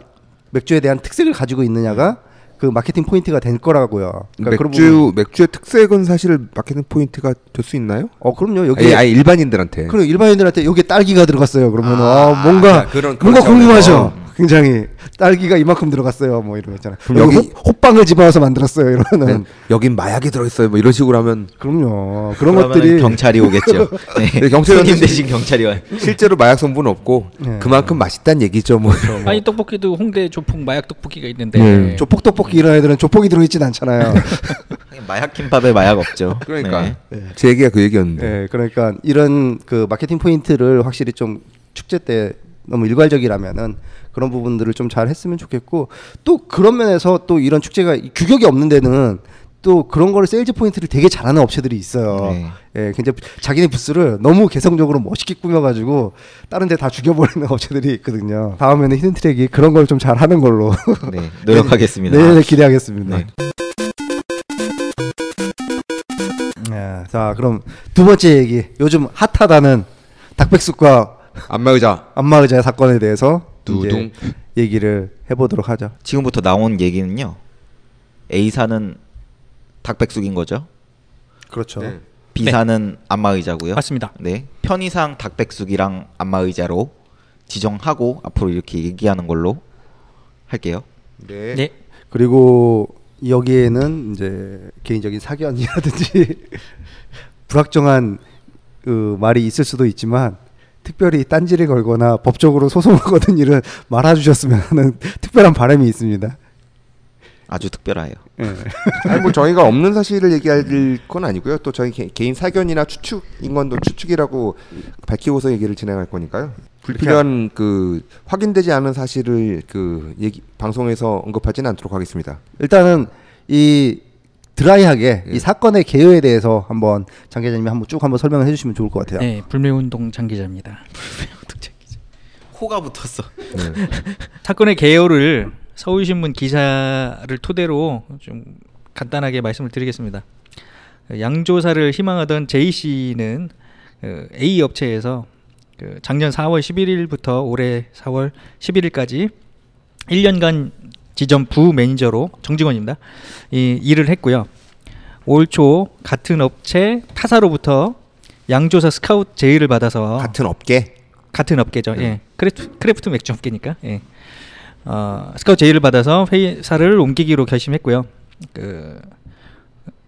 맥주에 대한 특색을 가지고 있느냐가 그 마케팅 포인트가 될 거라고요. 그러니까 맥주 맥주의 특색은 사실 마케팅 포인트가 될 수 있나요? 어 그럼요 여기 아니, 아니 일반인들한테. 그리고 일반인들한테 여기 딸기가 들어갔어요. 그러면 아, 아, 뭔가 그런- 그런 뭔가 궁금하죠. 굉장히 딸기가 이만큼 들어갔어요. 뭐 이런 거 있잖아요. 그럼 여기 여기- 호, 빵을 집어서 만들었어요. 이러면은 네, 여긴 마약이 들어있어요. 뭐 이런 식으로 하면 그럼요. 그런 그러면은 것들이 경찰이 오겠죠. (laughs) 네. 네, 경찰이 손님 오겠지. 대신 경찰이 와요. 실제로 마약 성분은 없고 네. 그만큼 맛있다는 얘기죠. 뭐. 아니 떡볶이도 홍대 조폭 마약 떡볶이가 있는데 네. 조폭 떡볶이 이런 애들은 조폭이 들어있진 않잖아요. (laughs) 마약 김밥에 마약 없죠. 그러니까 네. 제 얘기가 그 얘기였는데. 네, 그러니까 이런 그 마케팅 포인트를 확실히 좀 축제 때 너무 일괄적이라면은 그런 부분들을 좀 잘 했으면 좋겠고 또 그런 면에서 또 이런 축제가 규격이 없는 데는 또 그런 거를 sales point를 되게 잘하는 업체들이 있어요. 네. 예, 굉장히 자기네 부스를 너무 개성적으로 멋있게 꾸며가지고 다른 데 다 죽여버리는 (laughs) 업체들이 있거든요. 다음에는 히든 트랙이 그런 걸 좀 잘하는 걸로 네, 노력하겠습니다. 내년에 (laughs) 기대하겠습니다. 네. 예, 자, 그럼 두 번째 얘기. 요즘 핫하다는 닭백숙과 안마의자 안마의자 사건에 대해서 두둥. 이제 얘기를 해보도록 하죠. 지금부터 나온 얘기는요. A사는 닭백숙인 거죠. 그렇죠. 네. B사는 안마의자고요. 맞습니다. 네. 편의상 닭백숙이랑 안마의자로 지정하고 앞으로 이렇게 얘기하는 걸로 할게요. 네. 네. 그리고 여기에는 이제 개인적인 사견이라든지 (laughs) 불확정한 그 말이 있을 수도 있지만 특별히 딴지를 걸거나 법적으로 소송을 거는 일은 말아주셨으면 하는 특별한 바람이 있습니다. 아주 특별해요. 예. 아니 뭐 저희가 없는 사실을 얘기할 건 아니고요. 또 저희 개, 개인 사견이나 추측인 건또 추측이라고 밝히고서 얘기를 진행할 거니까요. 불필요한 그 확인되지 않은 사실을 그 얘기 방송에서 언급하지는 않도록 하겠습니다. 일단은 이 드라이하게 예. 이 사건의 개요에 대해서 한번 장 기자님이 한번 쭉 한번 설명을 해주시면 좋을 것 같아요. 네, 불매운동 장 기자입니다. (laughs) 코가 붙었어. 네. (laughs) 사건의 개요를 서울신문 기사를 토대로 좀 간단하게 말씀을 드리겠습니다. 양조사를 희망하던 제이 씨는 그 A 업체에서 그 작년 4월 11일부터 올해 4월 11일까지 1년간 지점 부 매니저로 정직원입니다. 이 일을 했고요. 올 초 같은 업체 타사로부터 양조사 스카우트 제의를 받아서 같은 업계 같은 업계죠. 예. craft, craft 맥주 업계니까. 예. 어, 스카우트 제의를 받아서 회사를 옮기기로 결심했고요. 그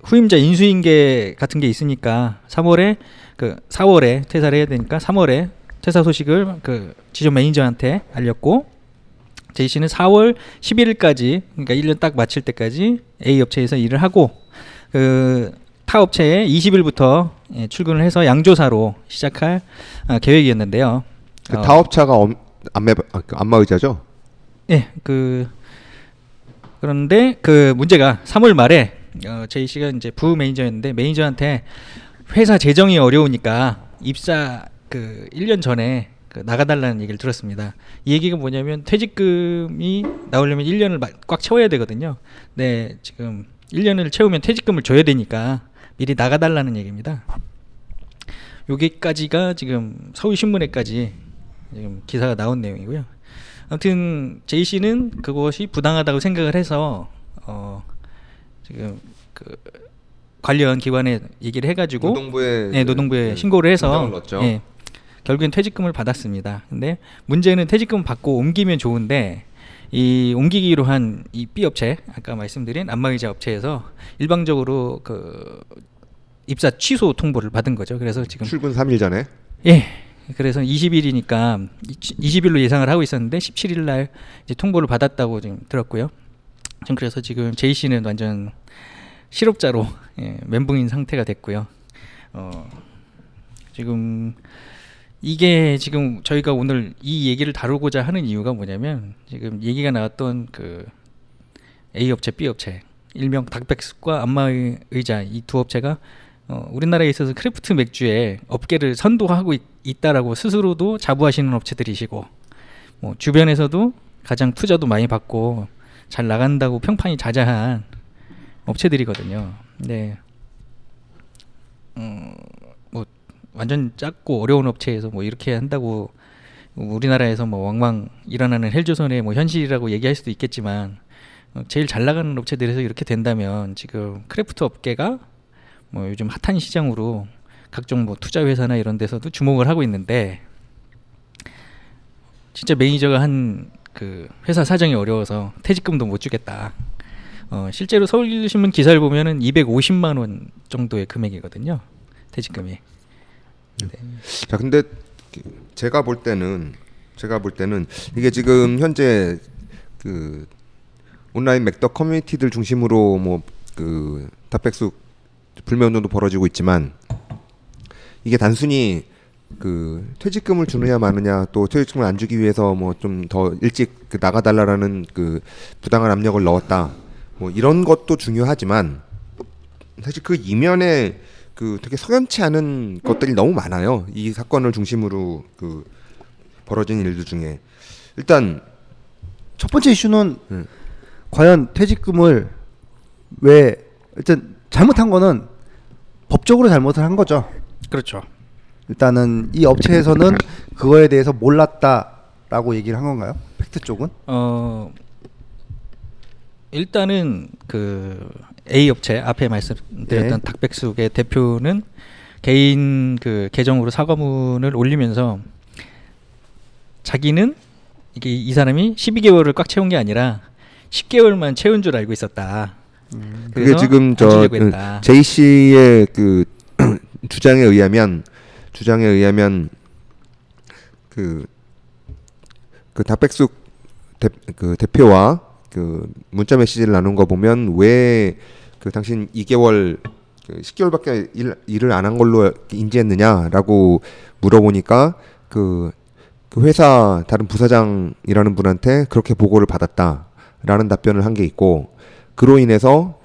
후임자 인수인계 같은 게 있으니까 3월에 그 4월에 퇴사를 해야 되니까 3월에 퇴사 소식을 그 지점 매니저한테 알렸고 제이 씨는 4월 11일까지 그러니까 1년 딱 마칠 때까지 A 업체에서 일을 하고 그 타 업체에 20일부터 예, 출근을 해서 양조사로 시작할 아, 계획이었는데요. 그 어, 다업차가 엄, 안마 아, 그 안마 의자죠. 예, 그 그런데 그 문제가 3월 말에 어, 제이 씨가 이제 부 매니저였는데 매니저한테 회사 재정이 어려우니까 입사 그 1년 전에 그 나가달라는 얘기를 들었습니다. 이 얘기가 뭐냐면 퇴직금이 나오려면 1년을 꽉 채워야 되거든요. 네, 지금 1년을 채우면 퇴직금을 줘야 되니까 미리 나가달라는 얘기입니다. 여기까지가 지금 서울신문에까지 지금 기사가 나온 내용이고요. 아무튼 제이 씨는 그것이 부당하다고 생각을 해서 어 지금 그 관련 기관에 얘기를 해가지고 노동부에 네, 노동부에 그 신고를 해서. 예, 결국엔 퇴직금을 받았습니다. 근데 문제는 퇴직금 받고 옮기면 좋은데 이 옮기기로 한 이 B 업체 아까 말씀드린 안마의자 업체에서 일방적으로 그 입사 취소 통보를 받은 거죠. 그래서 지금 출근 3일 전에 예 그래서 20일이니까 20일로 예상을 하고 있었는데 17일 날 이제 통보를 받았다고 지금 들었고요. 전 그래서 지금 제이 씨는 완전 실업자로 예, 멘붕인 상태가 됐고요. 어, 지금 이게 지금 저희가 오늘 이 얘기를 다루고자 하는 이유가 뭐냐면 지금 얘기가 나왔던 그 A 업체, B 업체, 일명 닭백숙과 안마의자 이 두 업체가 어, 우리나라에 있어서 craft 맥주의 업계를 선도하고 있, 있다라고 스스로도 자부하시는 업체들이시고 뭐 주변에서도 가장 투자도 많이 받고 잘 나간다고 평판이 자자한 업체들이거든요. 네. 음, 뭐 완전 작고 어려운 업체에서 뭐 이렇게 한다고 우리나라에서 뭐 왕왕 일어나는 헬조선의 뭐 현실이라고 얘기할 수도 있겠지만 어, 제일 잘 나가는 업체들에서 이렇게 된다면 지금 craft 업계가 뭐 요즘 핫한 시장으로 각종 뭐 투자 회사나 이런 데서도 주목을 하고 있는데 진짜 매니저가 한 그 회사 사정이 어려워서 퇴직금도 못 주겠다. 어, 실제로 서울신문 기사를 보면은 250만 원 정도의 금액이거든요. 퇴직금이. 자, 근데 제가 볼 때는 제가 볼 때는 이게 지금 현재 그 온라인 맥덕 커뮤니티들 중심으로 뭐 그 닭백숙 불매 운동도 벌어지고 있지만 이게 단순히 그 퇴직금을 주느냐 마느냐 또 퇴직금을 안 주기 위해서 뭐 좀 더 일찍 그 나가달라라는 그 부당한 압력을 넣었다. 뭐 이런 것도 중요하지만 사실 그 이면에 그 되게 석연치 않은 것들이 너무 많아요 이 사건을 중심으로 그 벌어진 일들 중에 일단 첫 번째 이슈는 음. 과연 퇴직금을 왜 일단 잘못한 거는 법적으로 잘못을 한 거죠. 그렇죠. 일단은 이 업체에서는 그거에 대해서 몰랐다라고 얘기를 한 건가요? 팩트 쪽은? 어 일단은 그 A 업체 앞에 말씀드렸던 네. 닭백숙의 대표는 개인 그 계정으로 사과문을 올리면서 자기는 이게 이 사람이 12개월을 꽉 채운 게 아니라 10개월만 채운 줄 알고 있었다. 그게 그래서 지금 안 저. 제이 씨의 그 (clears throat) 주장에 의하면 주장에 의하면 그, 그 닭백숙 대, 그 대표와 그 문자 메시지를 나눈 거 보면 왜 그 당신 2개월 그 10개월밖에 일, 일을 안 한 걸로 인지했느냐라고 물어보니까 그, 그 회사 다른 부사장이라는 분한테 그렇게 보고를 받았다라는 답변을 한 게 있고 그로 인해서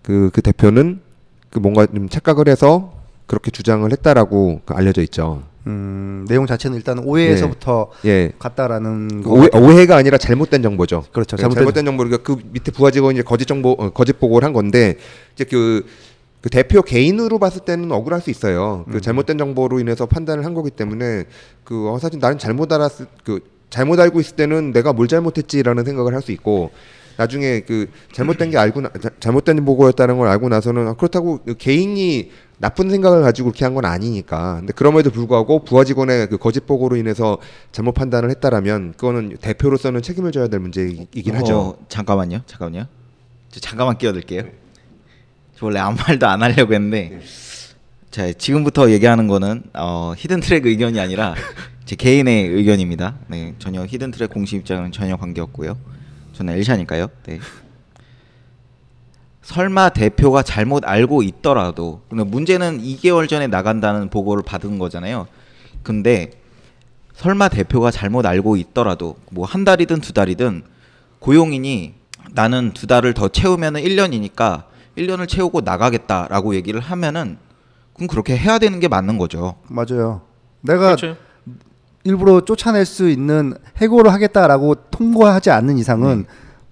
그, 그 대표는 그 뭔가 좀 착각을 해서 그렇게 주장을 했다라고 그 알려져 있죠. 음, 내용 자체는 일단 오해에서부터 예. 갔다라는 거. 오해, 오해가 아니라 잘못된 정보죠. 그렇죠. 네, 잘못된 잘못된, 정보. 그러니까 그 밑에 부하 직원이 이제 거짓 정보, 어, 거짓 보고를 한 건데 이제 그, 그 대표 개인으로 봤을 때는 억울할 수 있어요. 음. 그 잘못된 정보로 인해서 판단을 한 거기 때문에 그 어, 사실 나는 잘못 알았을 그 잘못 알고 있을 때는 내가 뭘 잘못했지라는 생각을 할 수 있고 나중에 그 잘못된 게 알고 나, 자- 잘못된 보고였다는 걸 알고 나서는 아, 그렇다고 그 개인이 나쁜 생각을 가지고 그렇게 한 건 아니니까. 근데 그럼에도 불구하고 부하 직원의 그 거짓 보고로 인해서 잘못 판단을 했다라면 그거는 대표로서는 책임을 져야 될 문제이긴 하죠. 어, 잠깐만요. 잠깐만요. 저 잠깐만 끼어들게요. 저 원래 아무 말도 안 하려고 했는데 자 지금부터 얘기하는 거는 어, 히든 트랙 의견이 아니라 제 개인의 의견입니다. 네, 전혀 히든 트랙 공식 입장은 전혀 관계 없고요. 저는 엘샤니까요. 네. 설마 대표가 잘못 알고 있더라도 근데 문제는 2개월 전에 나간다는 보고를 받은 거잖아요. 근데 설마 대표가 잘못 알고 있더라도 뭐 한 달이든 두 달이든 고용인이 나는 두 달을 더 채우면은 1년이니까 1년을 채우고 나가겠다라고 얘기를 하면은 그럼 그렇게 해야 되는 게 맞는 거죠. 맞아요. 내가 그렇죠. 일부러 쫓아낼 수 있는 해고를 하겠다라고 통보하지 않는 이상은 음.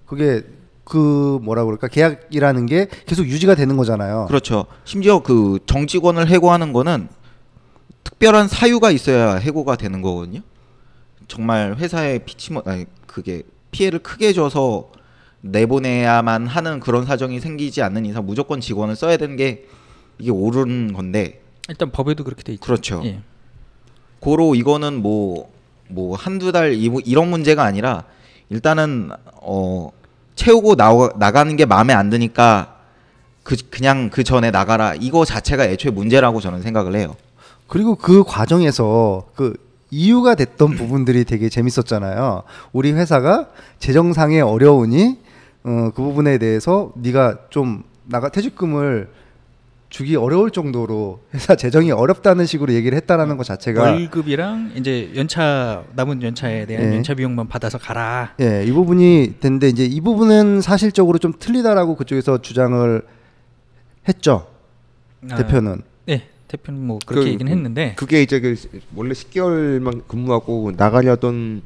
그게 그 뭐라 그럴까 계약이라는 게 계속 유지가 되는 거잖아요. 그렇죠. 심지어 그 정직원을 해고하는 거는 특별한 사유가 있어야 해고가 되는 거거든요. 정말 회사에 피치모 아니 그게 피해를 크게 줘서 내보내야만 하는 그런 사정이 생기지 않는 이상 무조건 직원을 써야 되는 게 이게 옳은 건데 일단 법에도 그렇게 돼 있죠. 그렇죠. 예. 고로 이거는 뭐 뭐 한두 달 이- 이런 문제가 아니라 일단은 어 채우고 나 나가는 게 마음에 안 드니까 그 그냥 그 전에 나가라 이거 자체가 애초에 문제라고 저는 생각을 해요. 그리고 그 과정에서 그 이유가 됐던 부분들이 되게 재밌었잖아요. 우리 회사가 재정상에 어려우니 어, 그 부분에 대해서 네가 좀 나가 퇴직금을 주기 어려울 정도로 회사 재정이 어렵다는 식으로 얘기를 했다라는 것 자체가 월급이랑 이제 연차 남은 연차에 대한 예. 연차 비용만 받아서 가라. 예, 이 부분이 됐는데 이제 이 부분은 사실적으로 좀 틀리다라고 그쪽에서 주장을 했죠. 아, 대표는. 네, 대표는 뭐 그렇게 그- 얘기는 했는데 그게 이제 그 원래 10개월만 근무하고 나가려던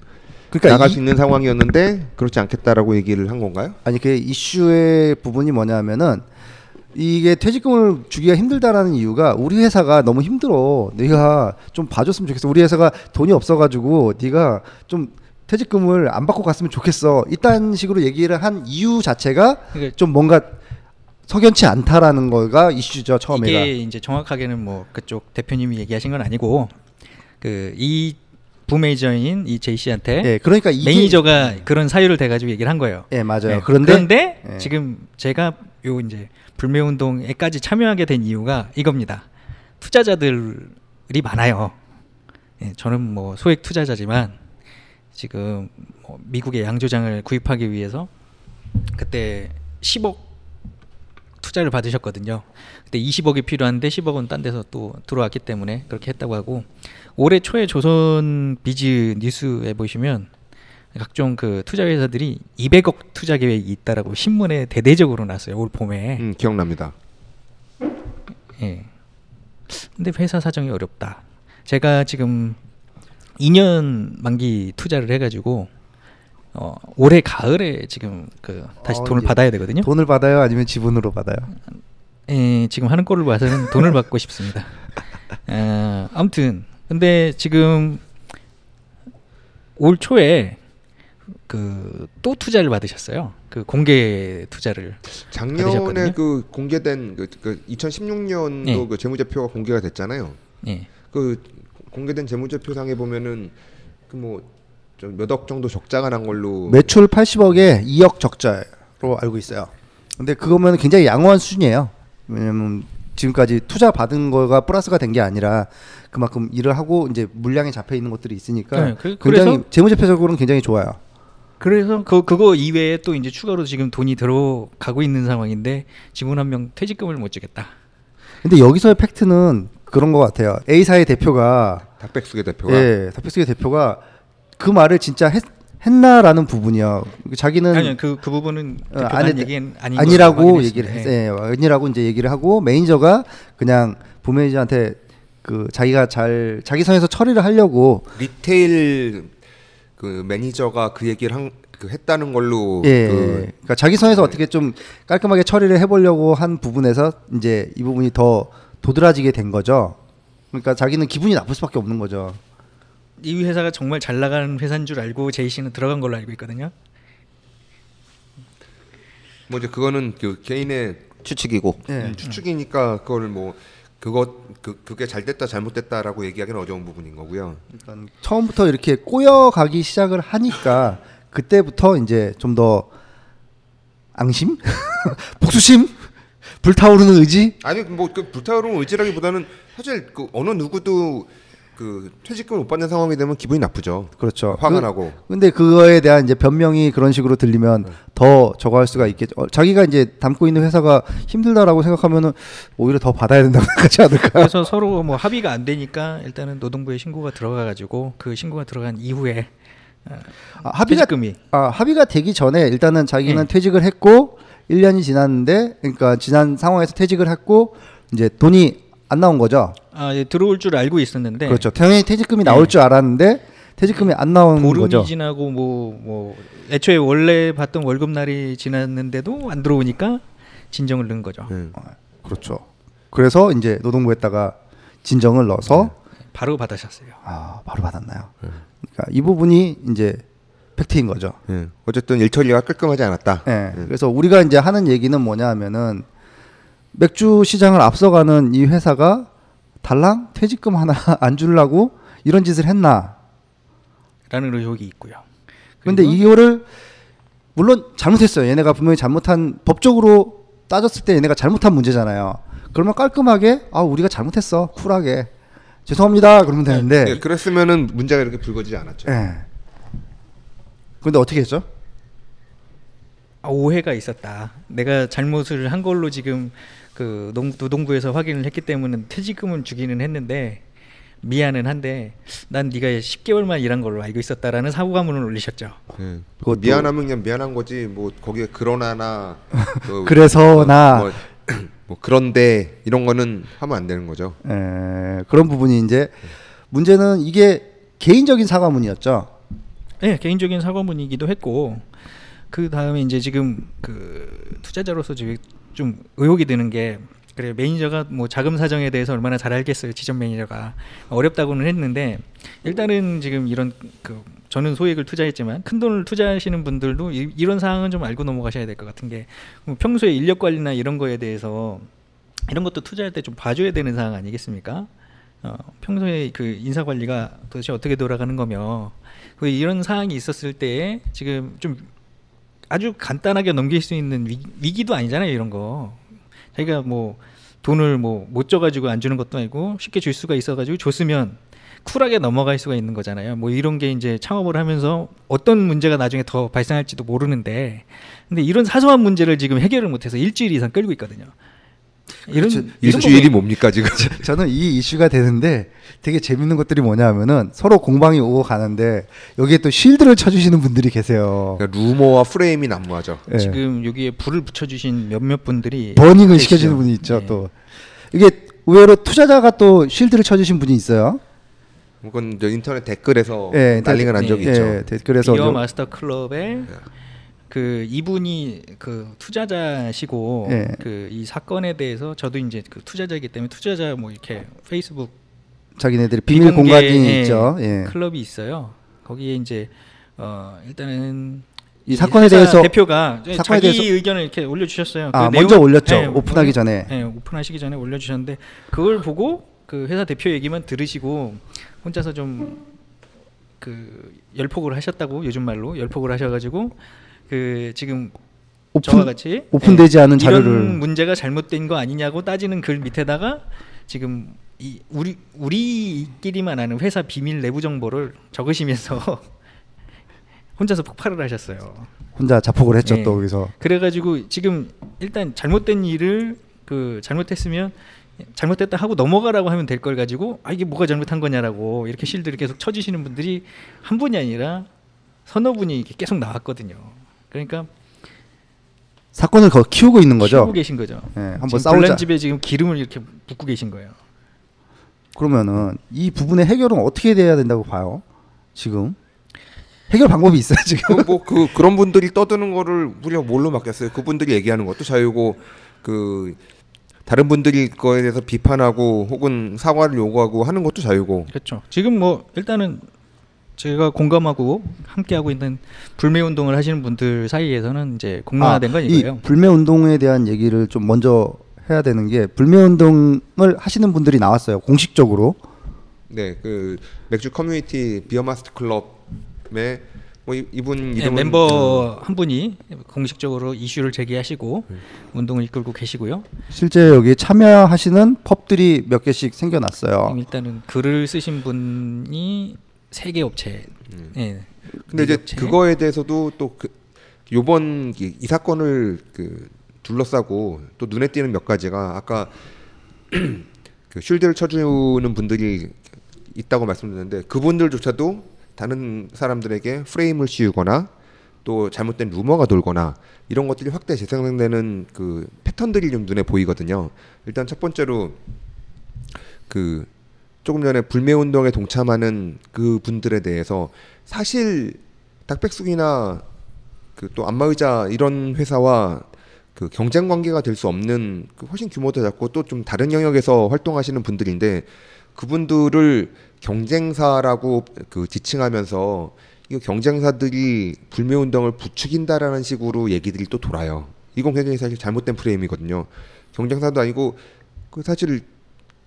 그러니까 나갈 이- 수 있는 상황이었는데 그렇지 않겠다라고 얘기를 한 건가요? 아니 그 이슈의 부분이 뭐냐면은 이게 퇴직금을 주기가 힘들다라는 이유가 우리 회사가 너무 힘들어. 네가 좀 봐줬으면 좋겠어. 우리 회사가 돈이 없어가지고 네가 좀 퇴직금을 안 받고 갔으면 좋겠어. 이딴 식으로 얘기를 한 이유 자체가 그러니까 좀 뭔가 석연치 않다라는 거가 이슈죠 처음에가. 이게 이제 정확하게는 뭐 그쪽 대표님이 얘기하신 건 아니고 그이 부매니저인 이 제이 씨한테 예, 그러니까 이게 매니저가 그런 사유를 대가지고 얘기를 한 거예요. 예 맞아요. 네, 그런데 예. 지금 제가 요 이제 불매 운동에까지 참여하게 된 이유가 이겁니다. 투자자들이 많아요. 예, 저는 뭐 소액 투자자지만 지금 뭐 미국의 양조장을 구입하기 위해서 그때 10억 투자를 받으셨거든요. 그때 20억이 필요한데 10억은 딴 데서 또 들어왔기 때문에 그렇게 했다고 하고 올해 초에 조선 비즈 뉴스에 보시면 각종 그 투자 회사들이 200억 투자 계획이 있다라고 신문에 대대적으로 났어요 올 봄에. 음, 기억납니다. 예. 근데 회사 사정이 어렵다. 제가 지금 2년 만기 투자를 해가지고 어, 올해 가을에 지금 그 다시 어, 돈을 받아야 되거든요. 돈을 받아요, 아니면 지분으로 받아요? 예, 지금 하는 꼴을 봐서는 돈을 받고 싶습니다. (laughs) 아, 아무튼 근데 지금 올 초에 그 또 투자를 받으셨어요. 그 공개 투자를 작년에 받으셨거든요? 그 공개된 그, 그 2016년도 예. 그 재무제표가 공개가 됐잖아요. 예. 그 공개된 재무제표상에 보면은 그뭐몇억 정도 적자가 난 걸로 매출 80억에 2억 적자로 알고 있어요. 근데 그거면 굉장히 양호한 수준이에요. 왜냐면 지금까지 투자 받은 거가 플러스가 된 게 아니라 그만큼 일을 하고 이제 물량이 잡혀 있는 것들이 있으니까 네, 그- 굉장히 재무제표적으로는 굉장히 좋아요. 그래서 그 그거 이외에 또 이제 추가로 지금 돈이 들어가고 있는 상황인데 직원 한 명 퇴직금을 못 주겠다. 근데 여기서의 팩트는 그런 것 같아요. A사의 대표가 닭백숙의 대표가 예, 더부스의 대표가 그 말을 진짜 했, 했나라는 부분이요. 자기는 아니요 그 그 부분은 어, 대표가 아니- 한 얘기는 아닌 아니라고 얘기를 확인했습니다. 했어요. 예, 아니라고 이제 얘기를 하고 매니저가 그냥 부매니저한테 그 자기가 잘 자기 선에서 처리를 하려고 retail 그 매니저가 그 얘기를 한, 그 했다는 걸로 예, 그 그러니까 자기 선에서 어떻게 좀 깔끔하게 처리를 해보려고 한 부분에서 이제 이 부분이 더 도드라지게 된 거죠. 그러니까 자기는 기분이 나쁠 수밖에 없는 거죠. 이 회사가 정말 잘 나가는 회사인 줄 알고 제이 씨는 들어간 걸로 알고 있거든요. 뭐 이제 그거는 그 개인의 추측이고 예. 음, 추측이니까 그걸 뭐 그것 그 그게 잘 됐다 잘못됐다라고 얘기하기는 어려운 부분인 거고요. 그러니까 처음부터 이렇게 꼬여가기 시작을 하니까 그때부터 이제 좀 더 앙심, (laughs) 복수심, 불타오르는 의지. 아니 뭐 그 불타오르는 의지라기보다는 사실 그 어느 누구도 그 퇴직금을 못 받는 상황이 되면 기분이 나쁘죠. 그렇죠. 화가 그- 나고. 근데 그거에 대한 이제 변명이 그런 식으로 들리면 네. 더 저거 할 수가 있겠죠. 어, 자기가 이제 담고 있는 회사가 힘들다라고 생각하면은 오히려 더 받아야 된다고 (laughs) 생각하지 않을까. 그래서 서로 뭐 합의가 안 되니까 일단은 노동부에 신고가 들어가 가지고 그 신고가 들어간 이후에 어, 아, 합의가 퇴직금이 아, 합의가 되기 전에 일단은 자기는 네. 퇴직을 했고 1년이 지났는데 그러니까 지난 상황에서 퇴직을 했고 이제 돈이 안 나온 거죠. 아, 예, 들어올 줄 알고 있었는데 그렇죠. 당연히 퇴직금이 네. 나올 줄 알았는데 퇴직금이 안 나온 보름이 거죠. 지나고 뭐뭐 애초에 원래 받던 월급 날이 지났는데도 안 들어오니까 진정을 넣은 거죠. 예. 그렇죠. 그래서 이제 노동부에다가 진정을 넣어서 바로 받으셨어요. 아, 바로 받았나요? 그러니까 이 부분이 이제 팩트인 거죠. 예. 어쨌든 일 처리가 깔끔하지 않았다. 예. 그래서 우리가 이제 하는 얘기는 뭐냐 하면은 맥주 시장을 앞서가는 이 회사가 달랑 퇴직금 하나 (laughs) 안 주려고 이런 짓을 했나? 라는 의혹이 있고요. 근데 그리고 이거를 물론 잘못했어요. 얘네가 분명히 잘못한 법적으로 따졌을 때 얘네가 잘못한 문제잖아요. 그러면 깔끔하게 아 우리가 잘못했어 쿨하게 죄송합니다. 그러면 되는데. 예, 그랬으면은 문제가 이렇게 불거지지 않았죠. 예. 근데 어떻게 했죠? 아, 오해가 있었다. 내가 잘못을 한 걸로 지금 그 농- 노동부에서 확인을 했기 때문에 퇴직금은 주기는 했는데 미안은 한데 난 네가 10개월만 일한 걸로 알고 있었다라는 사고가문을 올리셨죠. 예. 그것도- 미안하면 그냥 미안한 거지. 뭐 거기에 그러나나 또 (laughs) 그래서나 뭐, 뭐 그런데 이런 거는 하면 안 되는 거죠. 에, 그런 부분이 이제 문제는 이게 개인적인 사과문이었죠. 네, 개인적인 사과문이기도 했고 그 다음에 이제 지금 그 투자자로서 지금 좀 의혹이 드는 게 그래 매니저가 뭐 자금 사정에 대해서 얼마나 잘 알겠어요 지점 매니저가 어렵다고는 했는데 일단은 지금 이런 그 저는 소액을 투자했지만 큰 돈을 투자하시는 분들도 이, 이런 사항은 좀 알고 넘어가셔야 될 것 같은 게뭐 평소에 인력 관리나 이런 거에 대해서 이런 것도 투자할 때 좀 봐줘야 되는 사항 아니겠습니까? 어, 평소에 그 인사 관리가 도대체 어떻게 돌아가는 거며 그 이런 사항이 있었을 때 지금 좀 아주 간단하게 넘길 수 있는 위, 위기 도 아니잖아요 이런 거 자기가 뭐 돈을 뭐 못 줘가지고 안 주는 것도 아니고 쉽게 줄 수가 있어가지고 줬으면 쿨하게 넘어갈 수가 있는 거잖아요 뭐 이런 게 이제 창업을 하면서 어떤 문제가 나중에 더 발생할지도 모르는데 근데 이런 사소한 문제를 지금 해결을 못해서 일주일 이상 끌고 있거든요 이런 그렇죠. 일주일이 뭡니까 지금? (laughs) 저는 이 이슈가 되는데 되게 재밌는 것들이 뭐냐면은 서로 공방이 오고 가는데 여기에 또 쉴드를 쳐주시는 분들이 계세요. 그러니까 루머와 프레임이 난무하죠. 예. 지금 여기에 불을 붙여주신 몇몇 분들이 버닝을 계시죠. 시켜주는 분이 있죠. 네. 또 이게 의외로 투자자가 또 쉴드를 쳐주신 분이 있어요. 그건 저 인터넷 댓글에서 예, 난리가 난 네. 적이 예, 있죠. 댓글에서 비어 좀- 마스터 클럽에 그 이분이 그 투자자시고 예. 그이 사건에 대해서 저도 이제 그 투자자이기 때문에 투자자 뭐 이렇게 페이스북 자기네들이 비밀 공간이 예, 있죠. 예. 클럽이 있어요. 거기에 이제 어 일단은 이 사건에 대해서 대표가 사건에 자기 대해서- 의견을 이렇게 올려주셨어요. 아, 그 먼저 내용- 올렸죠. 예, 오픈하기 오픈- 전에. 예, 오픈하시기 전에 올려주셨는데 그걸 보고 그 회사 대표 얘기만 들으시고 혼자서 좀 그 열폭을 하셨다고 요즘 말로 열폭을 하셔가지고 그 지금 저와 오픈 같이 오픈되지 예, 않은 자료를 이런 문제가 잘못된 거 아니냐고 따지는 글 밑에다가 지금 이 우리 우리끼리만 아는 회사 비밀 내부 정보를 적으시면서 (laughs) 혼자서 폭발을 하셨어요. 혼자 자폭을 했죠. 예. 또 여기서 그래가지고 지금 일단 잘못된 일을 그 잘못했으면 잘못됐다 하고 넘어가라고 하면 될 걸 가지고 아 이게 뭐가 잘못한 거냐라고 이렇게 실드를 계속 쳐주시는 분들이 한 분이 아니라 서너 분이 계속 나왔거든요. 그러니까 사건을 거 키우고 있는 거죠. 키우고 계신 거죠. 예, 한번 싸우자. 집에 지금 기름을 이렇게 붓고 계신 거예요. 그러면은 이 부분의 해결은 어떻게 돼야 된다고 봐요? 지금 해결 방법이 있어요 (laughs) 지금. 그뭐그 그런 분들이 떠드는 거를 우리가 뭘로 맡겼어요? 그분들이 얘기하는 것도 자유고 그 다른 분들이 거에 대해서 비판하고 혹은 사과를 요구하고 하는 것도 자유고 그렇죠. 지금 뭐 일단은 제가 공감하고 함께하고 있는 불매 운동을 하시는 분들 사이에서는 이제 공론화된 건 아, 이 이거예요. 불매 운동에 대한 얘기를 좀 먼저 해야 되는 게 불매 운동을 하시는 분들이 나왔어요 공식적으로. 네 그 맥주 커뮤니티 비어마스터 클럽의 뭐 이, 이분 네, 이름은 멤버 한 분이 공식적으로 이슈를 제기하시고 네. 운동을 이끌고 계시고요. 실제 여기 참여하시는 펍들이 몇 개씩 생겨났어요. 일단은 글을 쓰신 분이 세 개 업체. 음. 예. 근데 이제 업체. 그거에 대해서도 또 그 요번 이, 이 사건을 그 둘러싸고 또 눈에 띄는 몇 가지가 아까 (clears throat) 그 쉴드를 쳐주는 분들이 있다고 말씀드렸는데 그분들조차도 다른 사람들에게 프레임을 씌우거나 또 잘못된 루머가 돌거나 이런 것들이 확대 재생되는 그 패턴들이 좀 눈에 보이거든요. 일단 첫 번째로 그 조금 전에 불매 운동에 동참하는 그 분들에 대해서 사실 닥백숙이나 그 또 안마의자 이런 회사와 그 경쟁 관계가 될 수 없는 그 훨씬 규모도 작고 또 좀 다른 영역에서 활동하시는 분들인데 그분들을 경쟁사라고 그 지칭하면서 이 경쟁사들이 불매 운동을 부추긴다라는 식으로 얘기들이 또 돌아요. 이건 굉장히 사실 잘못된 프레임이거든요. 경쟁사도 아니고 그 사실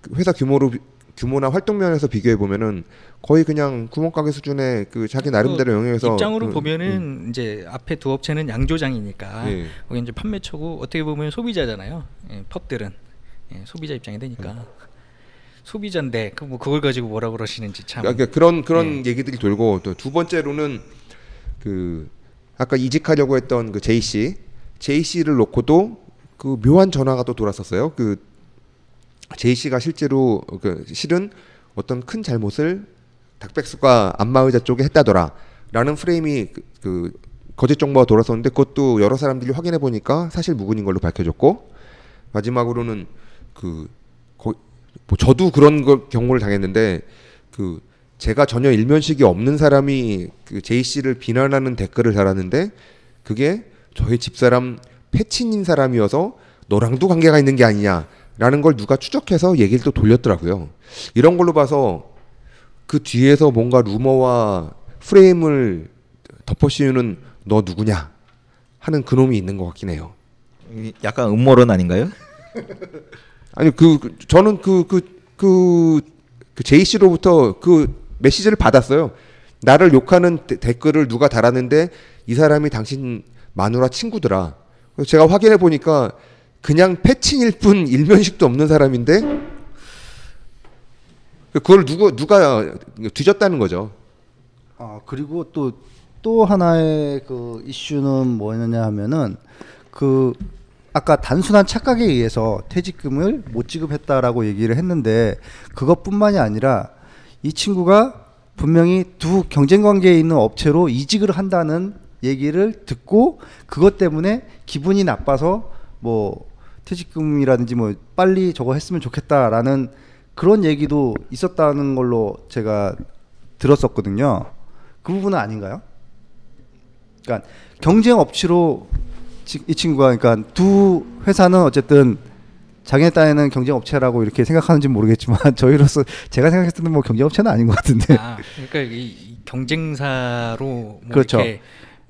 그 회사 규모로 비- 규모나 활동 면에서 비교해 보면은 거의 그냥 구멍가게 수준의 그 자기 나름대로 영역에서 입장으로 그, 보면은 이제 앞에 두 업체는 양조장이니까 예. 거기 이제 판매처고 어떻게 보면 소비자잖아요. 예, 펍들은 예, 소비자 입장이 되니까 소비자인데 그 뭐 그걸 가지고 뭐라 그러시는지 참. 그러니까 그런 그런 얘기들이 돌고 또 두 번째로는 그 아까 이직하려고 했던 그 제이 씨, 제이 씨를 놓고도 그 묘한 전화가 또 돌았었어요. 그 제이 씨가 실제로 그 실은 어떤 큰 잘못을 닥백수가 안마의자 쪽에 했다더라라는 프레임이 그, 그 거짓 정보가 돌았었는데 그것도 여러 사람들이 확인해 보니까 사실 무근인 걸로 밝혀졌고 마지막으로는 그 거, 뭐 저도 그런 걸 경고를 당했는데 그 제가 전혀 일면식이 없는 사람이 그 제이 씨를 비난하는 댓글을 달았는데 그게 저희 집사람 패친인 사람이어서 너랑도 관계가 있는 게 아니냐 라는 걸 누가 추적해서 얘기를 또 돌렸더라고요. 이런 걸로 봐서 그 뒤에서 뭔가 루머와 프레임을 덮어씌우는 너 누구냐 하는 그놈이 있는 것 같긴 해요. 이 약간 음모론 아닌가요? (laughs) 아니 그, 그 저는 그 그 그 그 제이 씨로부터 그 메시지를 받았어요. 나를 욕하는 데- 댓글을 누가 달았는데 이 사람이 당신 마누라 친구더라. 제가 확인해 보니까 그냥 패친일 뿐 일면식도 없는 사람인데 그걸 누가 누가 뒤졌다는 거죠. 아 그리고 또또 하나의 그 이슈는 뭐였냐 하면은 그 아까 단순한 착각에 의해서 퇴직금을 못 지급했다라고 얘기를 했는데 그것뿐만이 아니라 이 친구가 분명히 두 경쟁 관계에 있는 업체로 이직을 한다는 얘기를 듣고 그것 때문에 기분이 나빠서 뭐 퇴직금이라든지 뭐 빨리 저거 했으면 좋겠다라는 그런 얘기도 있었다는 걸로 제가 들었었거든요. 그 부분은 아닌가요? 그러니까 경쟁 업체로 지- 이 친구가 그러니까 두 회사는 어쨌든 자기네 딴에는 경쟁 업체라고 이렇게 생각하는지 모르겠지만 (laughs) 저희로서 제가 생각했을 때는 뭐 경쟁 업체는 아닌 것 같은데 아, 그러니까 이, 이 경쟁사로 뭐 그렇죠. 이렇게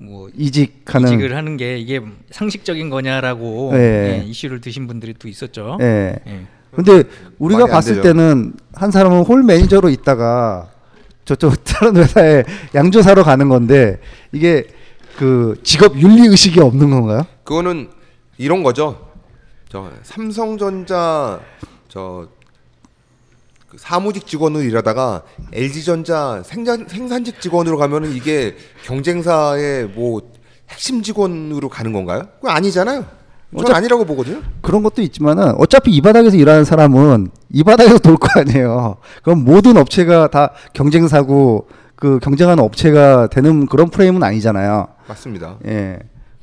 뭐 이직하는 이직을 하는 게 이게 상식적인 거냐라고 네. 예, 이슈를 드신 분들이 또 있었죠. 예. 예. 근데 우리가 봤을. 때는 한 사람은 홀 매니저로 있다가 저쪽 (laughs) 다른 회사에 양조사로 가는 건데 이게 그 직업 윤리 의식이 없는 건가요? 그거는 이런 거죠. 저 삼성전자 저 그 사무직 직원으로 일하다가 LG전자 생산 생산직 직원으로 가면은 이게 경쟁사의 뭐 핵심 직원으로 가는 건가요? 그거 아니잖아요. 저는 아니라고 보거든요. 그런 것도 있지만은 어차피 이 바닥에서 일하는 사람은 이 바닥에서 돌 거 아니에요. 그럼 모든 업체가 다 경쟁사고 그 경쟁하는 업체가 되는 그런 프레임은 아니잖아요. 맞습니다. 예.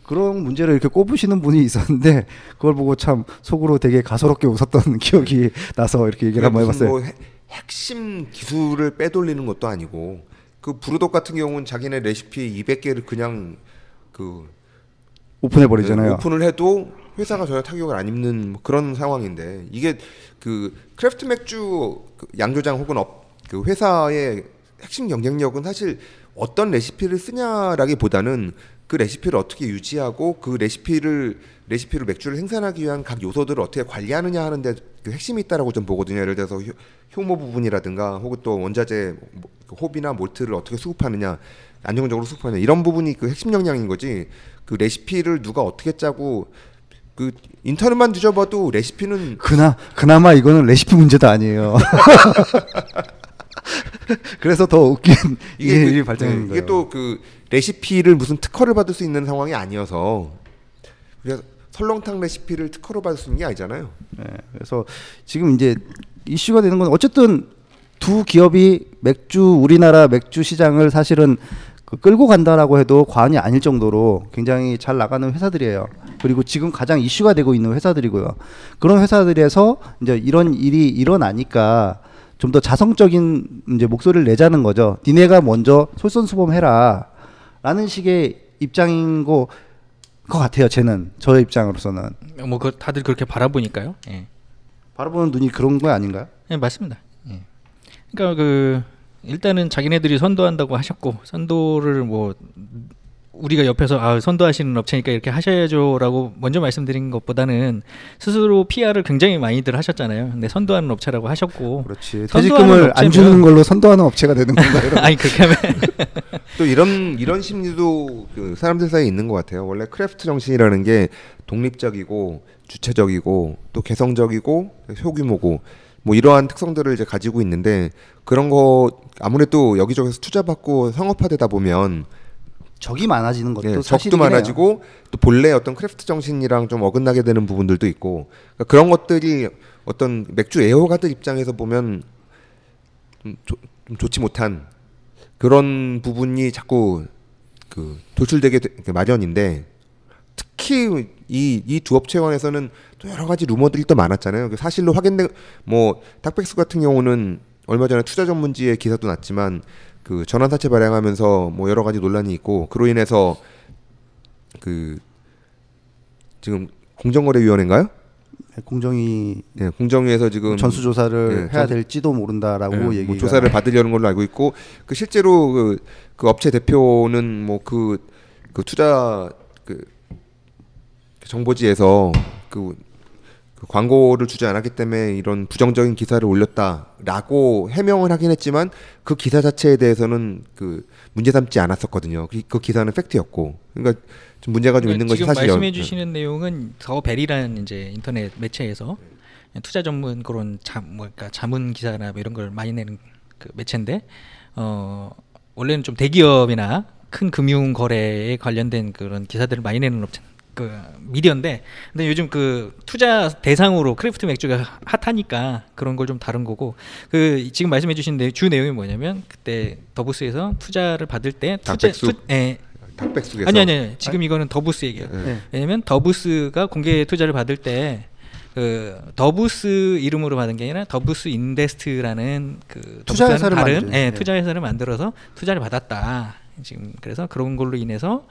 그런 문제를 이렇게 꼽으시는 분이 있었는데 그걸 보고 참 속으로 되게 가소롭게 웃었던 (laughs) 기억이 나서 이렇게 얘기를 한번 해봤어요. 뭐 핵- 핵심 기술을 빼돌리는 것도 아니고 그 부르독 같은 경우는 자기네 레시피 200개를 그냥 그 오픈해 버리잖아요. 네, 오픈을 해도 회사가 전혀 타격을 안 입는 뭐 그런 상황인데 이게 그 craft 맥주 그 양조장 혹은 업, 그 회사의 핵심 경쟁력은 사실 어떤 레시피를 쓰냐라기보다는 그 레시피를 어떻게 유지하고 그 레시피를 레시피를 맥주를 생산하기 위한 각 요소들을 어떻게 관리하느냐 하는데 그 핵심이 있다라고 좀 보거든요. 예를 들어서 효- 효모 부분이라든가 혹은 또 원자재 뭐, 그 홉이나 몰트를 어떻게 수급하느냐 안정적으로 수급하느냐 이런 부분이 그 핵심 역량인 거지. 그 레시피를 누가 어떻게 짜고 그 인터넷만 뒤져봐도 레시피는 그나 그나마 이거는 레시피 문제도 아니에요. (laughs) (laughs) 그래서 더 웃긴 이게 이게 그- 일이 발생하는 네, 거예요. 이게 또 그 레시피를 무슨 특허를 받을 수 있는 상황이 아니어서 그래서 설렁탕 레시피를 특허로 받을 수 있는 게 아니잖아요. 네, 그래서 지금 이제 이슈가 되는 건 어쨌든 두 기업이 맥주 우리나라 맥주 시장을 사실은 그 끌고 간다라고 해도 과언이 아닐 정도로 굉장히 잘 나가는 회사들이에요. 그리고 지금 가장 이슈가 되고 있는 회사들이고요. 그런 회사들에서 이제 이런 일이 일어나니까 좀 더 자성적인 이제 목소리를 내자는 거죠. 니네가 먼저 솔선수범해라. 라는 식의 입장인 거, 것 같아요. 쟤는 저의 입장으로서는 뭐 그 다들 그렇게 바라보니까요. 예. 바라보는 눈이 그런 거 아닌가요? 예, 맞습니다. 예. 그러니까 그 일단은 자기네들이 선도한다고 하셨고 선도를 뭐 우리가 옆에서 아 선도하시는 업체니까 이렇게 하셔야죠라고 먼저 말씀드린 것보다는 스스로 PR을 굉장히 많이들 하셨잖아요. 근데 선도하는 업체라고 하셨고 그렇지. 퇴직금을 안 주는 걸로 선도하는 업체가 되는 건가요? (laughs) 아니 그렇게 하면 또 이런 이런 심리도 그 사람들 사이에 있는 것 같아요. 원래 craft 정신이라는 게 독립적이고 주체적이고 또 개성적이고 소규모고 뭐 이러한 특성들을 이제 가지고 있는데 그런 거 아무래도 여기저기서 투자받고 상업화되다 보면 적이 많아지는 것도 예, 사실이긴 적도. 많아지고 또 본래 어떤 craft 정신이랑 좀 어긋나게 되는 부분들도 있고 그러니까 그런 것들이 어떤 맥주 애호가들 입장에서 보면 좀, 좋- 좀 좋지 못한 그런 부분이 자꾸 그 도출되게 되- 마련인데 특히 이 이 두 업체 관해서는 또 여러 가지 루머들이 또 많았잖아요. 그 사실로 확인된 뭐 탁백수 같은 경우는 얼마 전에 투자 전문지에 기사도 났지만 그 전환사채 발행하면서 뭐 여러 가지 논란이 있고 그로 인해서 그 지금 공정거래위원회인가요? 공정위 네, 공정위에서 지금 전수 조사를 네, 해야 전수- 될지도 모른다라고 네, 뭐 얘기가 조사를 받으려는 걸로 알고 있고 그 실제로 그, 그 업체 대표는 뭐그 그 투자 그 정보지에서 그, 그 광고를 주지 않았기 때문에 이런 부정적인 기사를 올렸다라고 해명을 하긴 했지만 그 기사 자체에 대해서는 그 문제 삼지 않았었거든요. 그, 그 기사는 팩트였고 그러니까 좀 문제가 좀 있는 것이 지금 사실이요. 말씀해 주시는 내용은 더 베리라는 이제 인터넷 매체에서 투자 전문 그런 자, 뭐 그러니까 자문 기사나 뭐 이런 걸 많이 내는 그 매체인데 어 원래는 좀 대기업이나 큰 금융 거래에 관련된 그런 기사들을 많이 내는 업체 그 미디어인데 근데 요즘 그 투자 대상으로 craft 맥주가 핫하니까 그런 걸 좀 다른 거고 그 지금 말씀해 주신 내- 주 내용이 뭐냐면 그때 더부스에서 투자를 받을 때 투자? 투, 예, 닭백숙에서 아니 아니 아니 지금 이거는 더부스 얘기예요. 네. 왜냐면 더부스가 공개 투자를 받을 때 그 더부스 이름으로 받은 게 아니라 더부스 인베스트라는 그 투자 회사를 다른 예, 네. 투자 회사를 만들어서 투자를 받았다. 지금 그래서 그런 걸로 인해서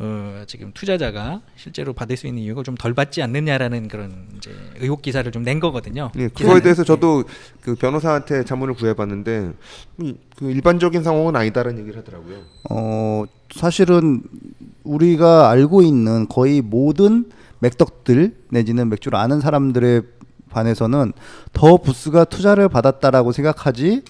어, 지금 투자자가 실제로 받을 수 있는 이유가 좀 덜 받지 않느냐라는 그런 이제 의혹 기사를 좀 낸 거거든요. 예, 기사는. 그거에 대해서 저도 그 변호사한테 자문을 구해봤는데 음, 그 일반적인 상황은 아니다라는 얘기를 하더라고요. 어 사실은 우리가 알고 있는 거의 모든 맥덕들 내지는 맥주를 아는 사람들에 반해서는 더 부스가 투자를 받았다라고 생각하지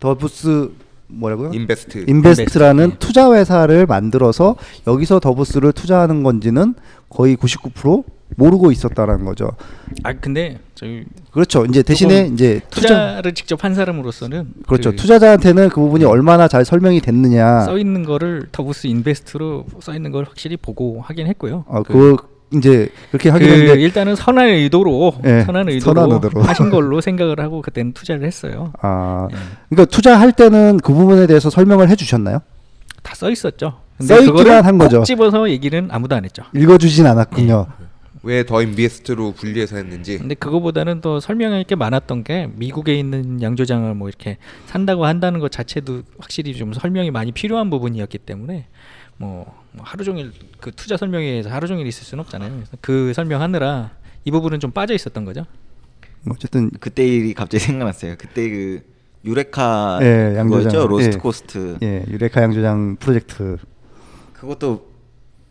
더 부스 뭐라고요? 인베스트. 인베스트라는 인베스트, 예. 투자 회사를 만들어서 여기서 더부스를 투자하는 건지는 거의 99% 모르고 있었다라는 거죠. 아 근데 저희 그렇죠. 이제 대신에 이제 투자 투자를 직접 한 사람으로서는 그렇죠. 그 투자자한테는 그 부분이 얼마나 잘 설명이 됐느냐. 써 있는 거를 더부스 인베스트로 써 있는 걸 확실히 보고 하긴 했고요. 아, 그- 그 이제 그렇게 그 하긴 했는데 일단은 선한 의도로 예, 선한 의도로 선한 의도로. 하신 걸로 생각을 하고 그때는 투자를 했어요. 아 예. 그러니까 투자할 때는 그 부분에 대해서 설명을 해주셨나요? 다 써 있었죠. 써 있기만 그거를 한 거죠. 콕 집어서 얘기는 아무도 안 했죠. 읽어주진 않았군요. 왜더 인베스트로 분리해서 했는지. 근데 그거보다는 더 설명할 게 많았던 게 미국에 있는 양조장을 뭐 이렇게 산다고 한다는 것 자체도 확실히 좀 설명이 많이 필요한 부분이었기 때문에 뭐, 뭐 하루 종일 그 투자 설명회에서 하루 종일 있을 수는 없잖아요. 그래서 그 설명하느라 이 부분은 좀 빠져 있었던 거죠. 뭐 어쨌든 그때 일이 갑자기 (laughs) 생각났어요. 그때 그 유레카 예, 양조장. 그거였죠 로스트 예. 코스트. 예 유레카 양조장 프로젝트 그것도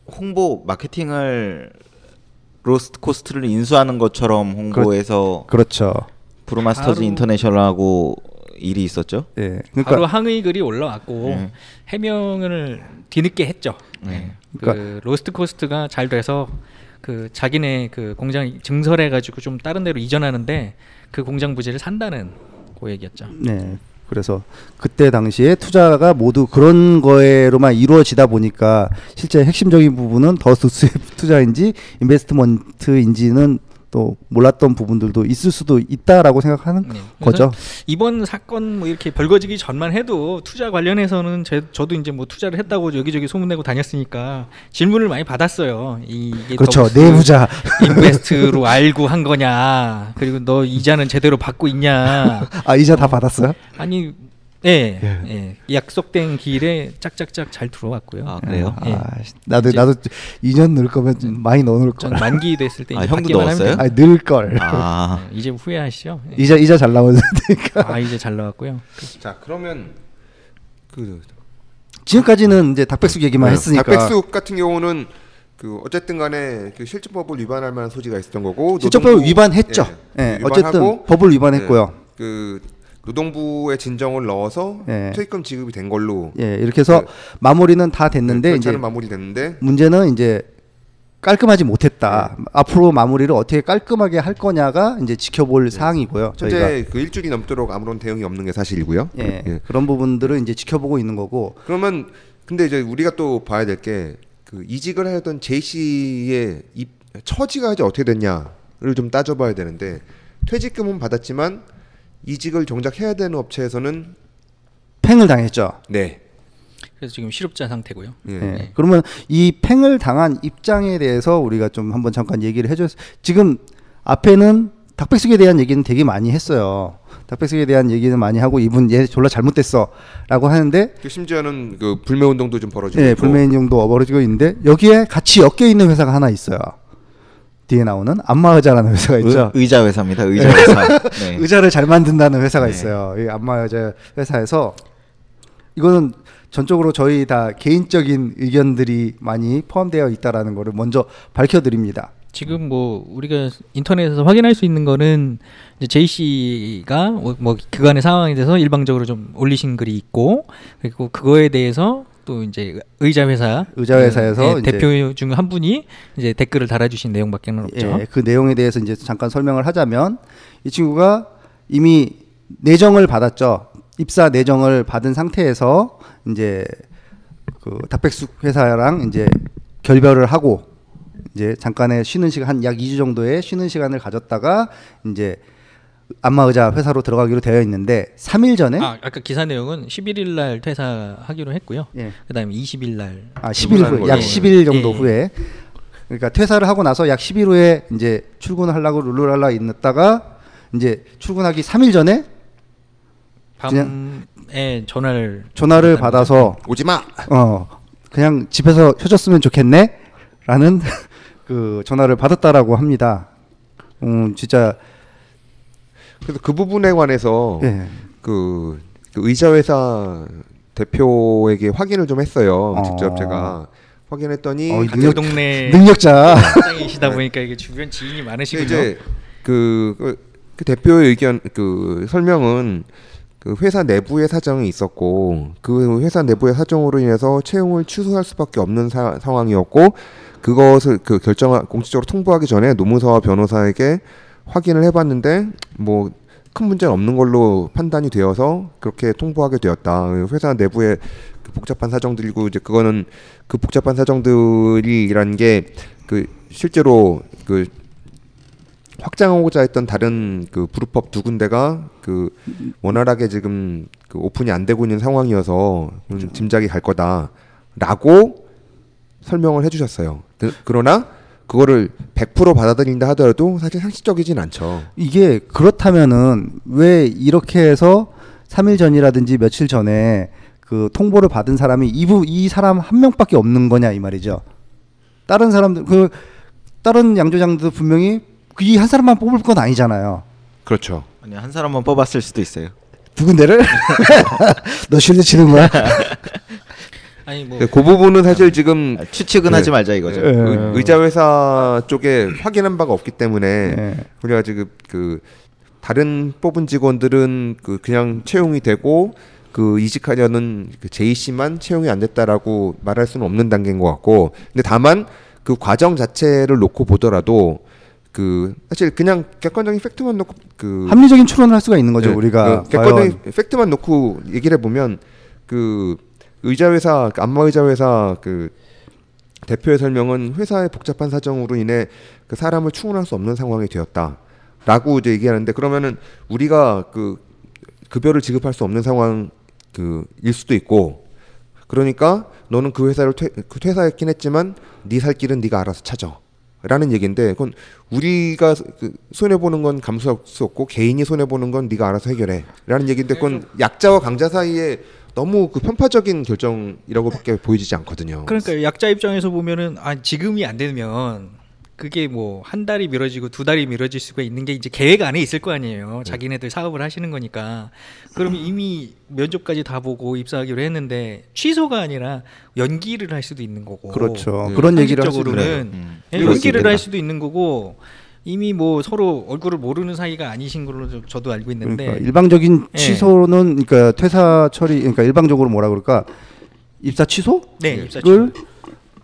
홍보 마케팅을 로스트 코스트를 인수하는 것처럼 홍보해서 그렇 죠. 브루마스터즈 인터내셔널하고 일이 있었죠. 예 바로 그러니까 항의 글이 올라왔고 음. 해명을 뒤늦게 했죠. 네. 그 그러니까- 로스트 코스트가 잘 돼서 그 자기네 그 공장 증설해 가지고 좀 다른 데로 이전하는데 그 공장 부지를 산다는 그 얘기였죠. 네. 그래서 그때 당시에 투자가 모두 그런 거에로만 이루어지다 보니까 실제 핵심적인 부분은 더부스의 (laughs) 투자인지 investment인지는 또 몰랐던 부분들도 있을 수도 있다라고 생각하는 네. 거죠. 이번 사건 뭐 이렇게 벌어지기 전만 해도 투자 관련해서는 제, 저도 이제 뭐 투자를 했다고 여기저기 소문내고 다녔으니까 질문을 많이 받았어요. 이- 이게 그렇죠. 내부자. (laughs) 인베스트로 알고 한 거냐? 그리고 너 이자는 제대로 받고 있냐? 아 이자 다 받았어요? 아니, 예, 예. 약속된 길에 짝짝짝 잘 들어왔고요. 아 그래요? 예. 아, 나도 이제- 나도 2년 넣을 거면 많이 넣을 전 걸. 만기 됐을 때 아, 이제 형도 넣었어요? 아, 넣을 걸. 아 예, 이제 후회하시죠? 예. 이자 이자 잘 나오니까. 아 이제 잘 나왔고요. 자 그러면 그 지금까지는 이제 닭백숙 얘기만 네, 했으니까. 닭백숙 같은 경우는 그 어쨌든 간에 그 실질법을 위반할 만한 소지가 있었던 거고 실적법을 노동부- 위반했죠. 예, 예, 어쨌든 위반하고, 법을 위반했고요. 예, 그 노동부의 진정을 넣어서 예. 퇴직금 지급이 된 걸로 예, 이렇게 해서 네. 마무리는 다 됐는데 이제 절차는 마무리 됐는데 문제는 이제 깔끔하지 못했다. 앞으로 마무리를 어떻게 깔끔하게 할 거냐가 이제 지켜볼 사항이고요. 저희가 현재 그 일주일이 넘도록 아무런 대응이 없는 게 사실이고요. 예, 예. 그런 부분들을 이제 지켜보고 있는 거고 그러면 근데 이제 우리가 또 봐야 될 게 그 이직을 하던 제이 씨의 입, 처지가 이제 어떻게 됐냐를 좀 따져봐야 되는데 퇴직금은 받았지만 이직을 정작 해야 되는 업체에서는 팽을 당했죠. 네, 그래서 지금 실업자 상태고요. 예. 예. 그러면 이 팽을 당한 입장에 대해서 우리가 좀 한번 잠깐 얘기를 해줬. 지금 앞에는 닭백숙에 대한 얘기는 되게 많이 했어요. 닭백숙에 대한 얘기는 많이 하고 이분 얘 졸라 잘못됐어라고 하는데 그 심지어는 그 불매 운동도 좀 벌어지고 예, 있고. 불매인용도 벌어지고 있는데 여기에 같이 엮여 있는 회사가 하나 있어요. 뒤에 나오는 안마의자라는 회사가 있죠. 의, 자 회사입니다. 의자 회사. 네. (laughs) 의자를 잘 만든다는 회사가 네. 있어요. 이 안마의자 회사에서 이거는 전적으로 저희 다 개인적인 의견들이 많이 포함되어 있다라는 거를 먼저 밝혀드립니다. 지금 뭐 우리가 인터넷에서 확인할 수 있는 거는 이제 제이 씨가 뭐, 뭐 그간의 상황에 대해서 일방적으로 좀 올리신 글이 있고 그리고 그거에 대해서 또 이제 의자 회사 의자 회사에서 예, 이제- 대표 중 한 분이 이제 댓글을 달아주신 내용밖에는 없죠. 예, 그 내용에 대해서 이제 잠깐 설명을 하자면 이 친구가 이미 내정을 받았죠. 입사 내정을 받은 상태에서 이제 그 닭백숙 회사랑 이제 결별을 하고 이제 잠깐의 쉬는 시간 한 약 2주 정도의 쉬는 시간을 가졌다가 이제 안마의자 회사로 들어가기로 되어 있는데 3일 전에 아 아까 기사 내용은 11일 날 퇴사하기로 했고요. 예. 그다음에 20일 날 아, 10일 후, 약 걸로. 10일 정도 예. 후에. 그러니까 퇴사를 하고 나서 약 10일 후에 이제 출근을 하려고 룰루랄라 있다가 이제 출근하기 3일 전에 밤에 전화를 전화를 받아서 오지 마. 어 그냥 집에서 쉬었으면 좋겠네라는 (laughs) 그 전화를 받았다라고 합니다. 음 진짜 그래서 그 부분에 관해서 예. 그, 그 의자 회사 대표에게 확인을 좀 했어요. 어. 직접 제가 확인했더니 어, 같은 능력- 동네 능력자 직장이시다 보니까 이게 주변 지인이 많으시군요. 이제 그, 그, 그 대표의 의견 그 설명은 그 회사 내부의 사정이 있었고 그 회사 내부의 사정으로 인해서 채용을 취소할 수밖에 없는 사, 상황이었고 그것을 그 결정 공식적으로 통보하기 전에 노무사와 변호사에게 확인을 해봤는데 뭐 큰 문제는 없는 걸로 판단이 되어서 그렇게 통보하게 되었다. 회사 내부의 그 복잡한 사정들이고 이제 그거는 그 복잡한 사정들이라는 게그 실제로 그 확장하고자 했던 다른 그 부루법 두 군데가 그 원활하게 지금 그 오픈이 안 되고 있는 상황이어서 좀 짐작이 갈 거다라고 설명을 해주셨어요. 그, 그러나 그거를 100% 받아들인다 하더라도 사실 상식적이진 않죠. 이게 그렇다면은 왜 이렇게 해서 3일 전이라든지 며칠 전에 그 통보를 받은 사람이 이부 이 사람 한 명밖에 없는 거냐 이 말이죠. 다른 사람들 그 다른 양조장도 분명히 그 이 한 사람만 뽑을 건 아니잖아요. 그렇죠. 아니 한 사람만 뽑았을 수도 있어요. 누군데를? (laughs) (laughs) 너 실드 치는 거야? (laughs) 아니 뭐 그 부분은 사실 지금 아, 추측은 네. 하지 말자 이거죠. 예. 의- 의자 회사 쪽에 확인한 바가 없기 때문에 예. 우리가 지금 그 다른 뽑은 직원들은 그 그냥 채용이 되고 그 이직하려는 그 제이 씨만 채용이 안 됐다라고 말할 수는 없는 단계인 것 같고 근데 다만 그 과정 자체를 놓고 보더라도 그 사실 그냥 객관적인 팩트만 놓고 그 합리적인 추론을 할 수가 있는 거죠 네, 우리가 그 객관적인 팩트만 놓고 얘기를 해보면 그 의자 회사 그 안마 의자 회사 그 대표의 설명은 회사의 복잡한 사정으로 인해 그 사람을 충원할 수 없는 상황이 되었다라고 이제 얘기하는데 그러면은 우리가 그 급여를 지급할 수 없는 상황 그일 수도 있고 그러니까 너는 그 회사를 퇴, 그 퇴사했긴 했지만 네 살 길은 네가 알아서 찾아. 라는 얘기인데 그건 우리가 그 손해 보는 건 감수할 수 없고 개인이 손해 보는 건 네가 알아서 해결해. 라는 얘기인데 그건 약자와 강자 사이에 너무 그 편파적인 결정이라고밖에 보이지 않거든요. 그러니까 약자 입장에서 보면은 아 지금이 안 되면 그게 뭐 한 달이 미뤄지고 두 달이 미뤄질 수가 있는 게 이제 계획 안에 있을 거 아니에요. 자기네들 사업을 하시는 거니까. 그러면 이미 면접까지 다 보고 입사하기로 했는데 취소가 아니라 연기를 할 수도 있는 거고. 그렇죠. 네. 그런 얘기를 할 수도 있는 음. 연기를. 할 수도 있는 거고 이미 뭐 서로 얼굴을 모르는 사이가 아니신 걸로 저- 저도 알고 있는데 그러니까 일방적인 예. 취소는 그러니까 퇴사 처리 그러니까 일방적으로 뭐라 그럴까 입사 취소? 네 입사 를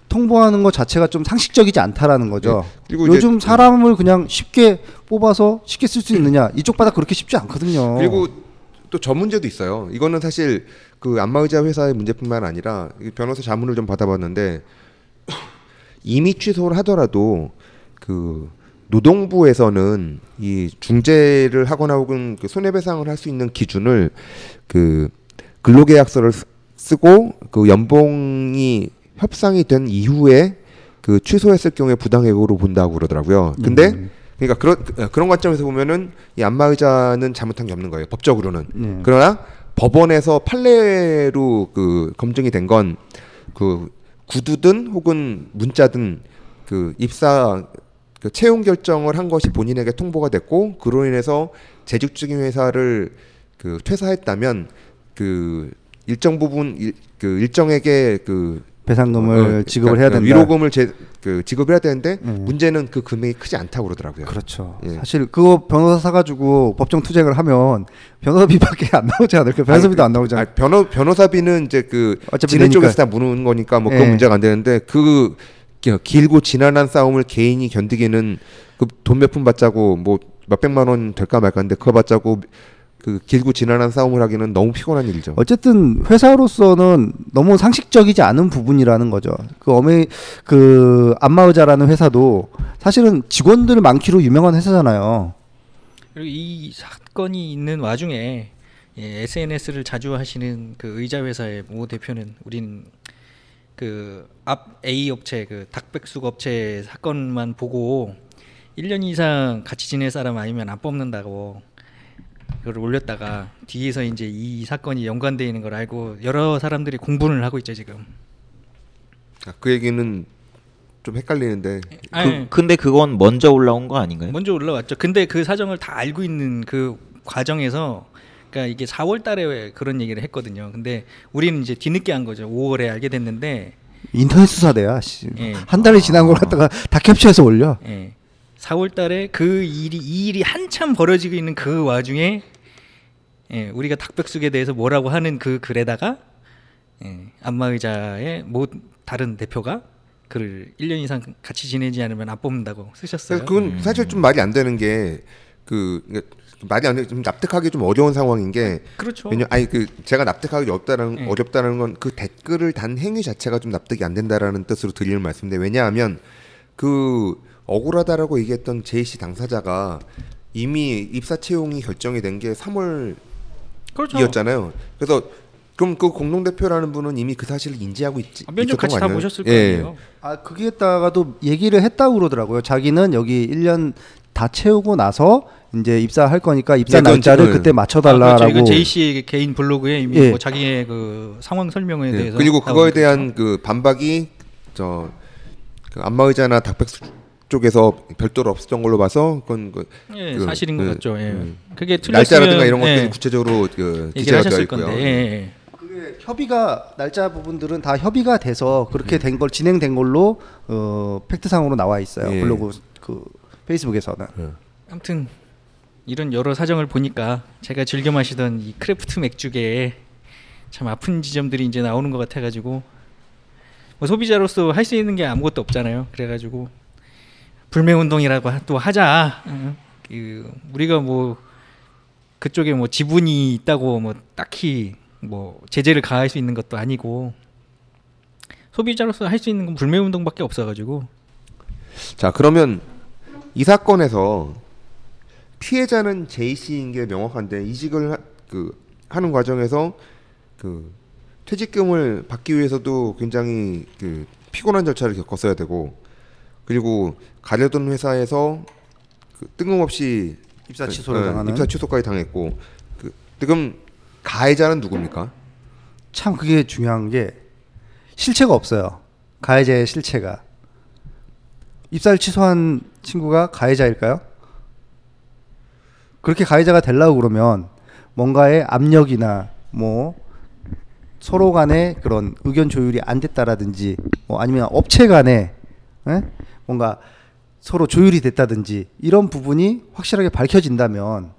통보하는 것 자체가 좀 상식적이지 않다라는 거죠. 네. 그리고 이제- 요즘 사람을 그냥 쉽게 뽑아서 쉽게 쓸 수 있느냐 이쪽 바닥 그렇게 쉽지 않거든요. 그리고 또 저 문제도 있어요. 이거는 사실 그 안마의자 회사의 문제뿐만 아니라 이 변호사 자문을 좀 받아봤는데 (coughs) 이미 취소를 하더라도 그 노동부에서는 이 중재를 하거나 혹은 그 손해배상을 할 수 있는 기준을 그 근로계약서를 쓰- 쓰고 그 연봉이 협상이 된 이후에 그 취소했을 경우에 부당해고로 본다고 그러더라고요. 근데 음. 그러니까 그런 그런 관점에서 보면은 이 안마의자는 잘못한 게 없는 거예요. 법적으로는. 네. 그러나 법원에서 판례로 그 검증이 된 건 그 구두든 혹은 문자든 그 입사 그 채용 결정을 한 것이 본인에게 통보가 됐고 그로 인해서 재직 중인 회사를 그 퇴사했다면 그 일정 부분 일, 그 일정에게 그 배상금을 어, 지급을 그러니까 해야 된다. 위로금을 제, 그 지급을 해야 되는데 음. 문제는 그 금액이 크지 않다고 그러더라고요. 그렇죠. 예. 사실 그거 변호사 사가지고 법정 투쟁을 하면 변호사비밖에 안 나오지 않을까? 변호사비도 아니, 안 나오잖아요. 변호 변호사비는 이제 그 어차피 진행. 쪽에서 다 무는 거니까 뭐 그건 예. 문제가 안 되는데 그 기- 길고 지난한 싸움을 개인이 견디기는 그 돈 몇 푼 받자고 뭐 몇백만 원 될까 말까인데 그거 받자고 그 길고 지난한 싸움을 하기는 너무 피곤한 일이죠. 어쨌든 회사로서는 너무 상식적이지 않은 부분이라는 거죠. 그 어메 그 안마의자라는 회사도 사실은 직원들 많기로 유명한 회사잖아요. 그리고 이 사건이 있는 와중에 예, SNS를 자주 하시는 그 의자 회사의 모 대표는 우린 그 앞 A 업체 그 닭백숙 업체 사건만 보고 1년 이상 같이 지낼 사람 아니면 안 뽑는다고 그걸 올렸다가 뒤에서 이제 이 사건이 연관되어 있는 걸 알고 여러 사람들이 공분을 하고 있죠 지금. 아, 그 얘기는 좀 헷갈리는데 아니, 그, 근데 그건 먼저 올라온 거 아닌가요? 먼저 올라왔죠. 근데 그 사정을 다 알고 있는 그 과정에서 그러니까 이게 4월 달에 그런 얘기를 했거든요. 근데 우리는 이제 뒤늦게 한 거죠. 5월에 알게 됐는데 인터넷 수사대야. 씨. 예. 한 달이 지난 걸 갖다가 다 캡처해서 올려. 예. 4월 달에 그 일이 이 일이 한참 벌어지고 있는 그 와중에 예, 우리가 닭백숙에 대해서 뭐라고 하는 그 글에다가 예, 안마의자의 모 다른 대표가 그를 1년 이상 같이 지내지 않으면 안 뽑는다고 쓰셨어요. 그건 사실 좀 말이 안 되는 게 그 말이 안 돼, 좀 납득하기 좀 어려운 상황인 게 그렇죠. 왜냐 아니 그 제가 납득하기 어렵다는 네. 어렵다는 건 그 댓글을 단 행위 자체가 좀 납득이 안 된다라는 뜻으로 드리는 말씀인데 왜냐하면 그 억울하다라고 얘기했던 제이 씨 당사자가 이미 입사 채용이 결정이 된 게 3월이었잖아요. 그렇죠. 그래서 그럼 그 공동 대표라는 분은 이미 그 사실을 인지하고 있지. 아, 면접 같이 거다 아니에요? 보셨을 예. 거예요. 아 거기에다가도 얘기를 했다고 그러더라고요. 자기는 여기 1년 다 채우고 나서 이제 입사할 거니까 입사 네, 그건 날짜를 지금- 그때 아, 맞춰달라라고. 그렇죠. 이거 제이 씨의 개인 블로그에 이미 예. 뭐 자기의 그 상황 설명에 예, 대해서 그리고 그거에. 대한 그 반박이 저 그 안마의자나 닭백숙 쪽에서 별도로 없었던 걸로 봐서 그건 그 예, 그, 사실인 것 그, 같죠. 예. 음. 그게 날짜라든가 이런 것들이 예, 구체적으로 그 얘기를 기재가 되어 하셨을 있고요. 건데. 예, 예. 그게 협의가 날짜 부분들은 다 협의가 돼서 그렇게 된걸 진행된 걸로 어, 팩트상으로 나와 있어요. 예. 블로그 그 페이스북에서는. 아무튼 이런 여러 사정을 보니까 제가 즐겨 마시던 이 craft 맥주계에 참 아픈 지점들이 이제 나오는 것 같아가지고 뭐 소비자로서 할 수 있는 게 아무것도 없잖아요. 그래가지고 불매 운동이라고 하- 또 하자. 응. 그 우리가 뭐 그쪽에 뭐 지분이 있다고 뭐 딱히 뭐 제재를 가할 수 있는 것도 아니고 소비자로서 할 수 있는 건 불매 운동밖에 없어가지고 자 그러면 이 사건에서 피해자는 제이 씨인 게 명확한데 이직을 하, 그 하는 과정에서 그 퇴직금을 받기 위해서도 굉장히 그 피곤한 절차를 겪었어야 되고 그리고 가려던 회사에서 그 뜬금없이 입사 그, 취소를 어, 당하는. 입사 취소까지 당했고 그 지금 가해자는 누굽니까? 참 그게 중요한 게 실체가 없어요. 가해자의 실체가. 입사를 취소한 친구가 가해자일까요? 그렇게 가해자가 되려고 그러면 뭔가의 압력이나 뭐 서로 간의 그런 의견 조율이 안 됐다라든지 뭐 아니면 업체 간에 에? 뭔가 서로 조율이 됐다든지 이런 부분이 확실하게 밝혀진다면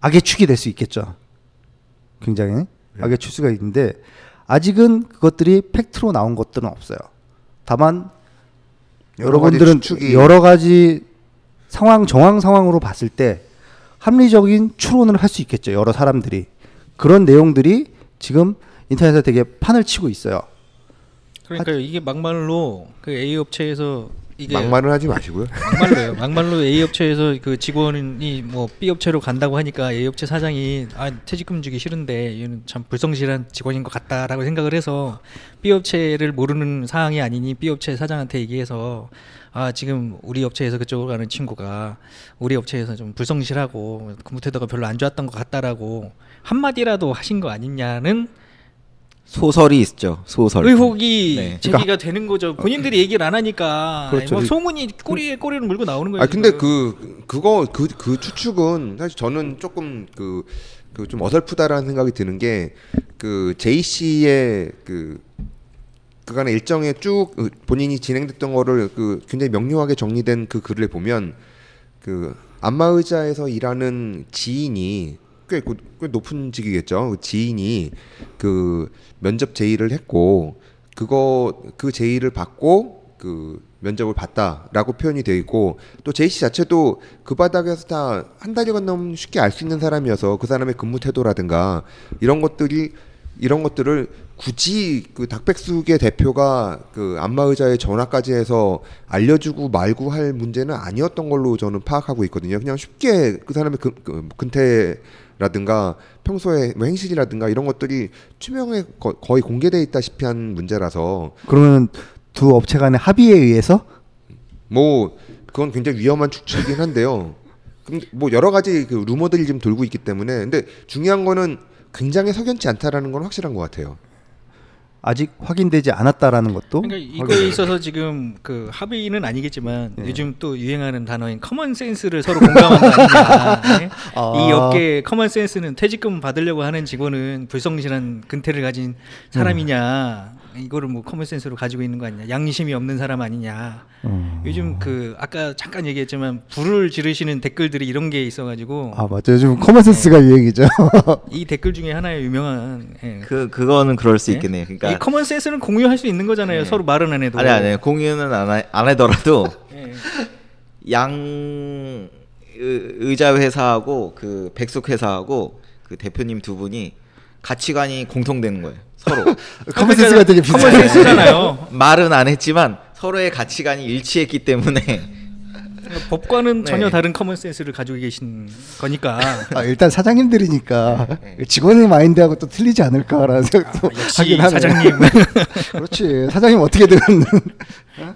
악의 축이 될 수 있겠죠. 굉장히 악의 추수가 있는데 아직은 그것들이 팩트로 나온 것들은 없어요. 다만 여러 여러분들은 여러 가지 상황 정황 상황으로 봤을 때 합리적인 추론을 할 수 있겠죠. 여러 사람들이 그런 내용들이 지금 인터넷에 되게 판을 치고 있어요. 그러니까 이게 막말로 그 A 업체에서 이게 막말을 하지 마시고요. 막말로요. 막말로 A 업체에서 그 직원이 뭐 B 업체로 간다고 하니까 A 업체 사장이 아 퇴직금 주기 싫은데 얘는 참 불성실한 직원인 것 같다라고 생각을 해서 B 업체를 모르는 상황이 아니니 B 업체 사장한테 얘기해서 아 지금 우리 업체에서 그쪽으로 가는 친구가 우리 업체에서 좀 불성실하고 태도가 별로 안 좋았던 것 같다라고 한마디라도 하신 거 아니냐는 소설이 있죠. 소설. 의혹이 네. 제기가 되는 거죠. 본인들이 얘기를 안 하니까 그렇죠. 뭐 소문이 꼬리에 꼬리를 물고 나오는 거예요. 아 근데. 그 그거 그 그 추측은 사실 저는 조금 그 그 좀 어설프다라는 생각이 드는 게 그 제이 씨의 그 그간의 일정에 쭉그 본인이 진행됐던 거를 그 굉장히 명료하게 정리된 그 글을 보면 그 안마의자에서 일하는 지인이 꽤, 그- 꽤 높은 직이겠죠. 그 지인이 그 면접 제의를 했고 그거 그 제의를 받고 그 면접을 봤다라고 표현이 되어 있고 또 제이 씨 자체도 그 바닥에서 다 한 달이 건너면 쉽게 알 수 있는 사람이어서 그 사람의 근무 태도라든가 이런 것들이 이런 것들을 굳이 그 닥백숙의 대표가 그 안마의자에 전화까지 해서 알려주고 말고 할 문제는 아니었던 걸로 저는 파악하고 있거든요. 그냥 쉽게 그 사람의 그, 그 근태라든가 평소에 뭐 행실이라든가 이런 것들이 투명해 거, 거의 공개돼 있다시피 한 문제라서 그러면 두 업체 간의 합의에 의해서 뭐 그건 굉장히 위험한 추측이긴 한데요. 뭐 여러 가지 그 루머들이 좀 돌고 있기 때문에 근데 중요한 거는 굉장히 석연치 않다라는 건 확실한 것 같아요. 아직 확인되지 않았다라는 것도 그러니까 이거에 있어서 지금 그 합의는 아니겠지만 네. 요즘 또 유행하는 단어인 common sense를 서로 공감한다. 네? (laughs) 아. 이 업계 common sense는 퇴직금 받으려고 하는 직원은 불성실한 근태를 가진 사람이냐. 이거를 뭐 common sense로 가지고 있는 거 아니냐. 양심이 없는 사람 아니냐. 어. 요즘 그 아까 잠깐 얘기했지만 불을 지르시는 댓글들이 이런 게 있어가지고 아 맞죠 요즘 common sense가 유행이죠. (laughs) 이 댓글 중에 하나의 유명한 예. 그 그거는 그럴 수 네? 있겠네요. 이 그러니까 common sense는 공유할 수 있는 거잖아요. 네. 서로 말은 안 해도. 아니 아니 공유는 안, 하, 안 하더라도 (laughs) 예. 양 의- 의자 회사하고 그 백숙 회사하고 그 대표님 두 분이 가치관이 공통되는 거예요. (laughs) 서로 common sense가 되게 common 비슷해요. sense잖아요. 말은 안 했지만 서로의 가치관이 일치했기 때문에 법과는 네. 전혀 다른 common sense를 가지고 계신 거니까. (laughs) 아, 일단 사장님들이니까 직원의 마인드하고 또 틀리지 않을까라는 생각도 아, 역시 하긴 하네. 사장님. (laughs) 그렇지 사장님 어떻게든 어?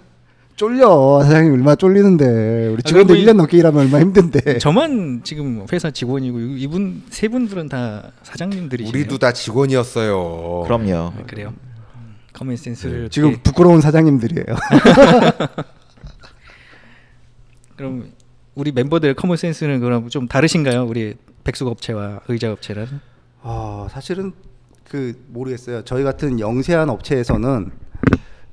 쫄려 사장님 얼마나 쫄리는데 우리 직원들 아, 그리고 1년 넘게 일하면 얼마나 힘든데 (laughs) 저만 지금 회사 직원이고 이분 세 분들은 다 사장님들이시네요. 우리도 다 직원이었어요. 그럼요. 아, 그래요. 음, common sense를 지금 부끄러운 사장님들이에요. (laughs) 그럼 우리 멤버들의 common sense는 그럼 좀 다르신가요? 우리 백숙 업체와 의자 업체랑? 아 사실은 그 모르겠어요. 저희 같은 영세한 업체에서는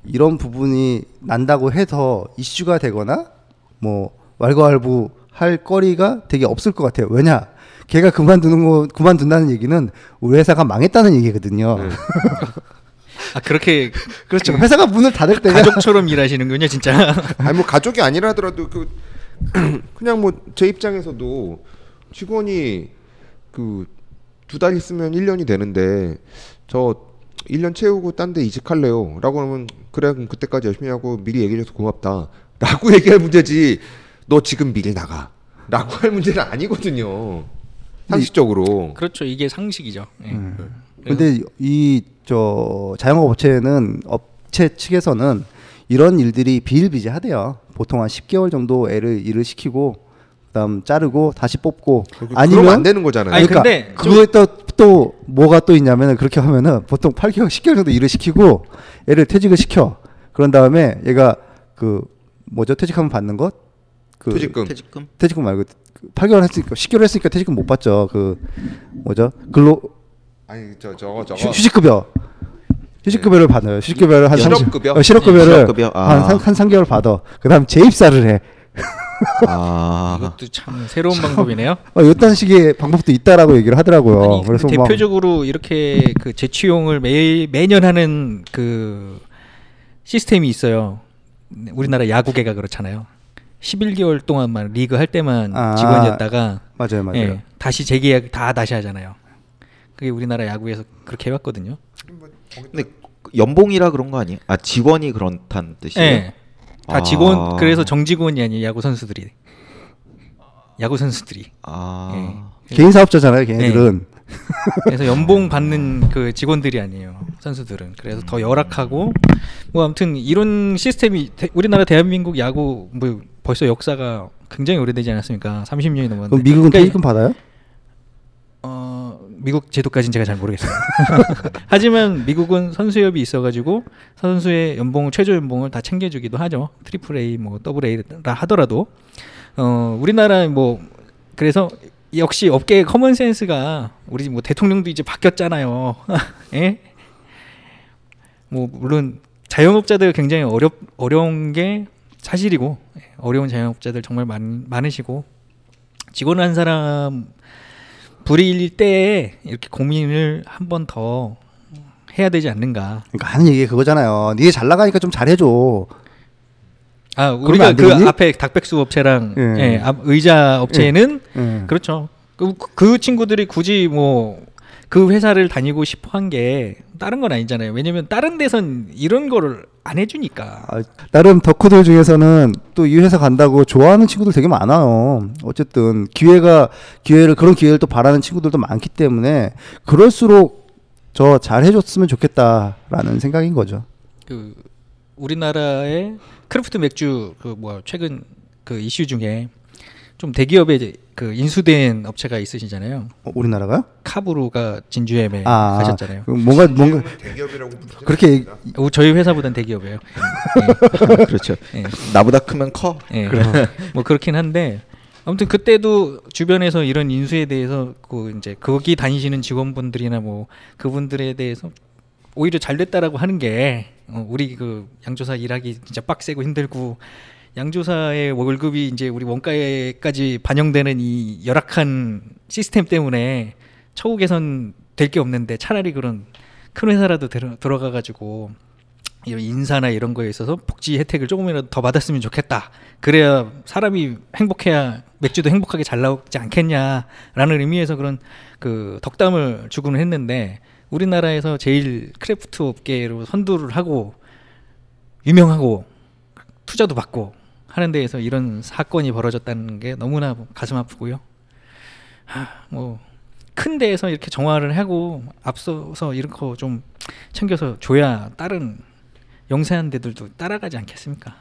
이런 부분이 난다고 해서 이슈가 되거나 뭐 왈가왈부 할 거리가 되게 없을 것 같아요. 왜냐? 걔가 그만두는 거 그만둔다는 얘기는 우리 회사가 망했다는 얘기거든요. 네. (laughs) 아 그렇게 그렇죠. 회사가 문을 닫을 때가 가족처럼 일하시는군요, 진짜. (laughs) 아니 뭐 가족이 아니라 하더라도 그 (clears throat) 그냥 뭐 제 입장에서도 직원이 그 두 달 있으면 1년이 되는데 저 1년 채우고 딴 데 이직할래요. 라고 하면 그래 그럼 그때까지 열심히 하고 미리 얘기해줘서 고맙다. (laughs) 라고 얘기할 문제지 너 지금 미리 나가. 라고 할 문제는 아니거든요. 상식적으로. 그렇죠. 이게 상식이죠. 예. 음. 근데 이 저 자영업 업체는 업체 측에서는 이런 일들이 비일비재하대요. 보통 한 10개월 정도 애를 일을 시키고 그다음 자르고 다시 뽑고 그러면 안 아니면 되는 거잖아요. 아니, 그러니까 근데 그거에 또, 또 뭐가 또 있냐면은 그렇게 하면은 보통 8개월 10개월 정도 일을 시키고 애를 퇴직을 시켜. 그런 다음에 얘가 그 뭐죠? 퇴직하면 받는 것? 그 퇴직금. 퇴직금 퇴직금 말고 그 8개월 했으니까 10개월 했으니까 퇴직금 못 받죠. 그 뭐죠? 근로 아니 저 저거 저거. 휴, 휴직급여. 휴직급여를 받아요. 휴직급여를 한 실업급여? 30, 어, 실업급여를 네, 실업급여. 아. 한, 한, 한 3개월 받아. 그 다음 재입사를 해. 아, 이것도 참 새로운 방법이네요. 어, 이딴 식의 방법도 있다라고 얘기를 하더라고요. 아니 그래서 근데 막 대표적으로 이렇게 그 재취용을 매 매년 하는 그 시스템이 있어요. 우리나라 야구계가 그렇잖아요. 11개월 동안만 리그 할 때만 아. 직원이었다가 맞아요, 맞아요. 예, 다시 재계약 다 다시 하잖아요. 그게 우리나라 야구에서 그렇게 해왔거든요. 근데 연봉이라 그런 거 아니에요? 아 직원이 그렇다는 뜻이에요? 예. 다 아. 직원 그래서 정직원이 아니에요 야구 선수들이. 야구 선수들이. 아, 개인 사업자잖아요, 걔네들은. 그래서 연봉 받는 그 직원들이 아니에요 선수들은. 그래서 더 열악하고. 뭐 아무튼 이런 시스템이 대- 우리나라 대한민국 야구 뭐 벌써 역사가 굉장히 오래되지 않았습니까? 30년이 넘었는데. 그럼 미국은 그러니까 퇴직금 받아요? 어, 미국 제도까지는 제가 잘 모르겠어요. (laughs) 하지만 미국은 선수협이 있어가지고 선수의 연봉 최저 연봉을 다 챙겨주기도 하죠. triple A 뭐 double A라 하더라도 어 우리나라 뭐 그래서 역시 업계의 common sense가 우리 뭐 대통령도 이제 바뀌었잖아요. (laughs) 예? 뭐 물론 자영업자들 굉장히 어렵 어려운 게 사실이고 예, 어려운 자영업자들 정말 많, 많으시고 직원 한 사람 불일 때에 이렇게 고민을 한 번 더 해야 되지 않는가. 그러니까 하는 얘기가 그거잖아요. 니네 잘 나가니까 좀 잘해줘. 아 우리가 안 그? 앞에 닭백수 업체랑 예. 예, 앞 의자 업체는 예. 그렇죠. 그, 그 친구들이 굳이 뭐 그 회사를 다니고 싶어 한 게 다른 건 아니잖아요. 왜냐면 다른 데선 이런 거를 안 해주니까. 아, 나름 덕후들 중에서는 또 이 회사 간다고 좋아하는 친구들 되게 많아요. 어쨌든 기회가 기회를 그런 기회를 또 바라는 친구들도 많기 때문에 그럴수록 저 잘 해줬으면 좋겠다라는 생각인 거죠. 그 우리나라의 craft 맥주 그뭐 최근 그 이슈 중에 좀 대기업에 이제 그 인수된 업체가 있으시잖아요. 어, 우리나라가요? 카브루가 진주엠에 아, 네, 가셨잖아요. 그 뭔가 뭔가 대기업이라고 그렇게 어, 저희 회사보단 대기업이에요. 그렇죠. 예, 예, 나보다 크면 커. 예. 뭐 그렇긴 한데 아무튼 그때도 주변에서 이런 인수에 대해서 그 이제 거기 다니시는 직원분들이나 뭐 그분들에 대해서 오히려 잘 됐다라고 하는 게 어, 우리 그 양조사 일하기 진짜 빡세고 힘들고 양조사의 월급이 이제 우리 원가에까지 반영되는 이 열악한 시스템 때문에 처우 개선 될 게 없는데 차라리 그런 큰 회사라도 들어, 들어가 가지고 이런 인사나 이런 거에 있어서 복지 혜택을 조금이라도 더 받았으면 좋겠다. 그래야 사람이 행복해야 맥주도 행복하게 잘 나오지 않겠냐라는 의미에서 그런 그 덕담을 주고는 했는데 우리나라에서 제일 craft 업계로 선두를 하고 유명하고 투자도 받고 하는 데에서 이런 사건이 벌어졌다는 게 너무나 가슴 아프고요. 하, 뭐 큰 데에서 이렇게 정화를 하고 앞서서 이런 거 좀 챙겨서 줘야 다른 영세한 데들도 따라가지 않겠습니까?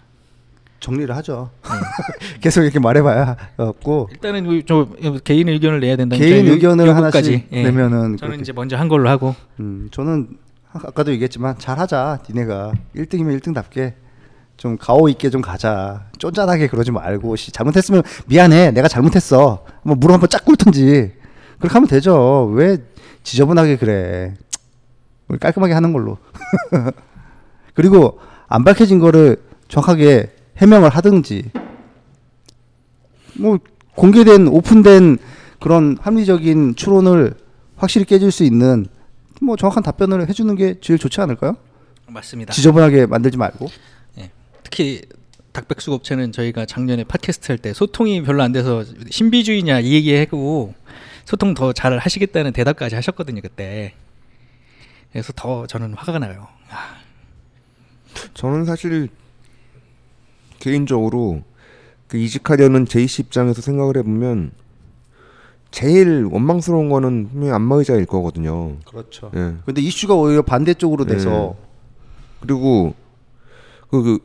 정리를 하죠. (laughs) 계속 이렇게 말해봐야 없고 일단은 저 개인 의견을 내야 된다는 개인 요- 의견을. 하나씩 예. 내면은 저는 그렇게- 이제 먼저 한 걸로 하고 음, 저는 아- 아까도 얘기했지만 잘하자. 니네가 1등이면 1등답게 좀 가오 있게 좀 가자. 쫀짠하게 그러지 말고 씨, 잘못했으면 미안해. 내가 잘못했어. 뭐 무릎 한번 쫙 꿇든지 그렇게 하면 되죠. 왜 지저분하게 그래. 깔끔하게 하는 걸로. (laughs) 그리고 안 밝혀진 거를 정확하게 해명을 하든지 뭐 공개된 오픈된 그런 합리적인 추론을 확실히 깨질 수 있는 뭐 정확한 답변을 해주는 게 제일 좋지 않을까요? 맞습니다. 지저분하게 만들지 말고. 예. 특히 닭백숙 업체는 저희가 작년에 팟캐스트 할 때 소통이 별로 안 돼서 신비주의냐 이 얘기하고 소통 더 잘 하시겠다는 대답까지 하셨거든요 그때. 그래서 더 저는 화가 나요. 아, 저는 사실 개인적으로 그 이직하려는 제이 씨 입장에서 생각을 해보면 제일 원망스러운 거는 분명히 안마의자일 거거든요. 그렇죠. 예. 근데 이슈가 오히려 반대쪽으로 돼서 그리고 그, 그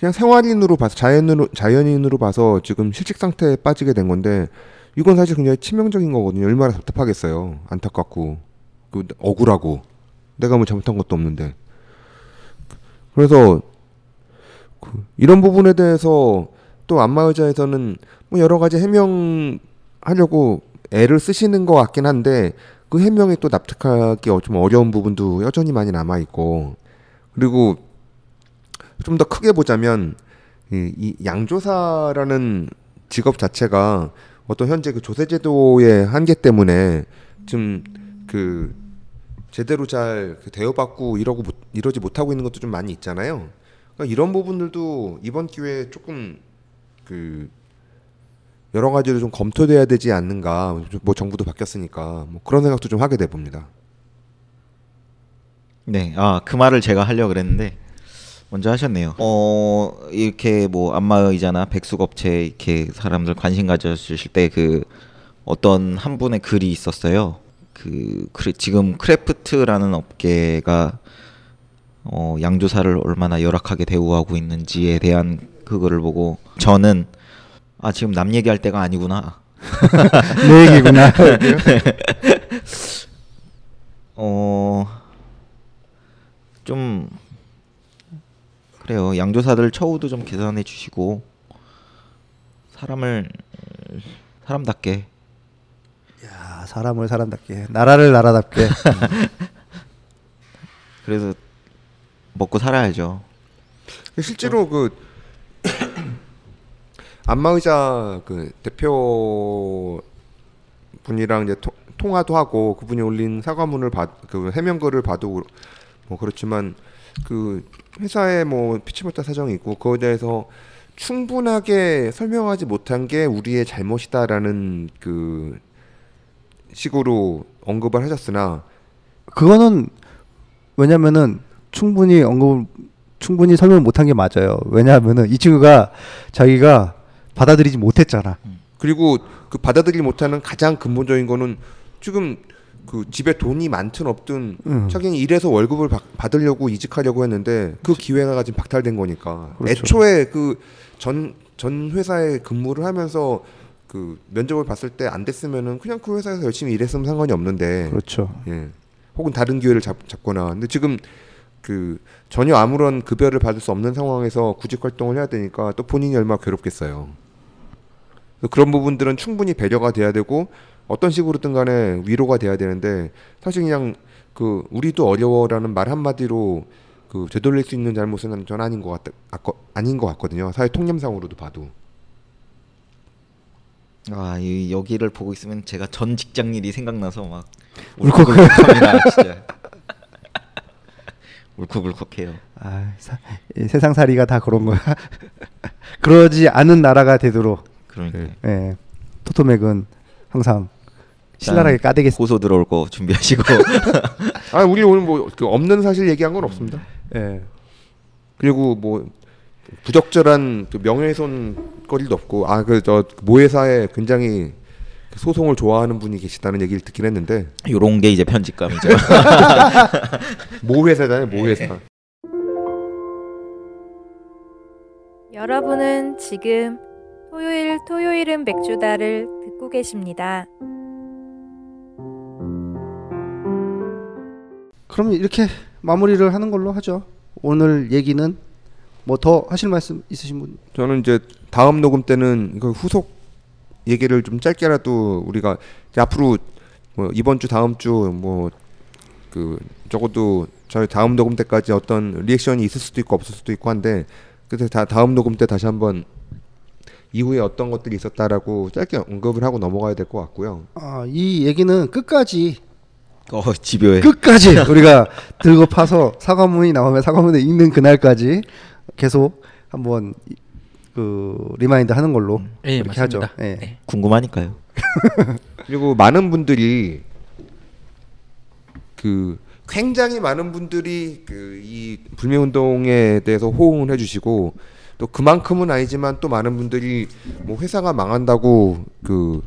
그냥 생활인으로 봐서 자연으로 자연인으로 봐서 지금 실직 상태에 빠지게 된 건데 이건 사실 굉장히 치명적인 거거든요. 얼마나 답답하겠어요. 안타깝고 그 억울하고 내가 뭐 잘못한 것도 없는데 그래서 그 이런 부분에 대해서 또 안마의자에서는 뭐 여러 가지 해명하려고 애를 쓰시는 것 같긴 한데 그 해명에 또 납득하기 어- 좀 어려운 부분도 여전히 많이 남아 있고 그리고 좀 더 크게 보자면 이, 이 양조사라는 직업 자체가 어떤 현재 그 조세제도의 한계 때문에 좀 그 제대로 잘그 대우받고 이러고 못, 이러지 못하고 있는 것도 좀 많이 있잖아요. 그러니까 이런 부분들도 이번 기회에 조금 그 여러 가지로 좀 검토돼야 되지 않는가. 뭐 정부도 바뀌었으니까 뭐 그런 생각도 좀 하게 돼 봅니다. 네, 아 그 말을 제가 하려 고 그랬는데 먼저 하셨네요. 어 이렇게 뭐 안마의자나 백숙업체 이렇게 사람들 관심 가져주실 때 그 어떤 한 분의 글이 있었어요. 그 지금 craft라는 업계가 어 양조사를 얼마나 열악하게 대우하고 있는지에 대한 그거를 보고 저는 아 지금 남 얘기할 때가 아니구나. (laughs) 내 얘기구나. (laughs) (laughs) 어, 좀 그래요. 양조사들 처우도 좀 개선해 주시고 사람을 음, 사람답게 야, 사람을 사람답게, 나라를 나라답게. (laughs) 그래서 먹고 살아야죠. 실제로 그 (coughs) 안마의자 그 대표 분이랑 이제 토- 통화도 하고 그분이 올린 사과문을 봐그 해명글을 봐도 뭐 그렇지만 그 회사에 뭐 피치 못할 사정이 있고 그거에 대해서 충분하게 설명하지 못한 게 우리의 잘못이다라는 그 식으로 언급을 하셨으나 그거는 왜냐면은 충분히 언급 충분히 설명 못한 게 맞아요. 왜냐하면은 이 친구가 자기가 받아들이지 못했잖아. 그리고 그 받아들이지 못하는 가장 근본적인 거는 지금 그 집에 돈이 많든 없든 음. 자기는 일해서 월급을 받- 받으려고 이직하려고 했는데 그 기회가 지금 박탈된 거니까 그렇죠. 애초에 그전전 회사에 근무를 하면서 그 면접을 봤을 때 안 됐으면은 그냥 그 회사에서 열심히 일했으면 상관이 없는데 그렇죠. 예. 혹은 다른 기회를 잡, 잡거나. 근데 지금 그 전혀 아무런 급여를 받을 수 없는 상황에서 구직 활동을 해야 되니까 또 본인이 얼마나 괴롭겠어요. 그런 부분들은 충분히 배려가 돼야 되고 어떤 식으로든 간에 위로가 돼야 되는데 사실 그냥 그 우리도 어려워라는 말 한마디로 그 되돌릴 수 있는 잘못은 전 아닌 것 같, 아거- 아닌 것 같거든요. 사회 통념상으로도 봐도. 아, 이 여기를 보고 있으면 제가 전 직장 일이 생각나서 막 울컥. 울컥합니다, 진짜. (laughs) 울컥울컥해요. 아, 사, 이 세상 살이가 다 그런 거야. (laughs) 그러지 않은 나라가 되도록 그러니까 네. 예. 토토맥은 항상 신랄하게 까대겠. 고소 들어올 거 준비하시고 (laughs) 아, 우리 오늘 뭐 그 없는 사실 얘기한 건 없습니다. 예. 그리고 뭐 부적절한 그 명예훼손 거리도 없고 아 그 저 모회사에 굉장히 그 소송을 좋아하는 분이 계시다는 얘기를 듣긴 했는데 요런 게 이제 편집감이죠. (laughs) 모회사잖아요 모회사 여러분은 지금 토요일 토요일은 맥주다를 듣고 계십니다. 그럼 이렇게 마무리를 하는 걸로 하죠. 오늘 얘기는 뭐 더 하실 말씀 있으신 분? 저는 이제 다음 녹음 때는 이거 후속 얘기를 좀 짧게라도 우리가 앞으로 뭐 이번 주 다음 주 뭐 그 적어도 저희 다음 녹음 때까지 어떤 리액션이 있을 수도 있고 없을 수도 있고 한데 그래서 다 다음 녹음 때 다시 한번 이후에 어떤 것들이 있었다라고 짧게 언급을 하고 넘어가야 될 것 같고요. 아, 이 얘기는 끝까지 어, 집요해. 끝까지 (laughs) 우리가 들고 파서 사과문이 나오면 사과문을 읽는 그날까지 계속 한번 이- 그 remind 하는 걸로 예, 그렇게 맞습니다. 하죠. 예. 네. 궁금하니까요. (laughs) 그리고 많은 분들이 그 굉장히 많은 분들이 그 이 불매 운동에 대해서 호응을 해주시고 또 그만큼은 아니지만 또 많은 분들이 뭐 회사가 망한다고 그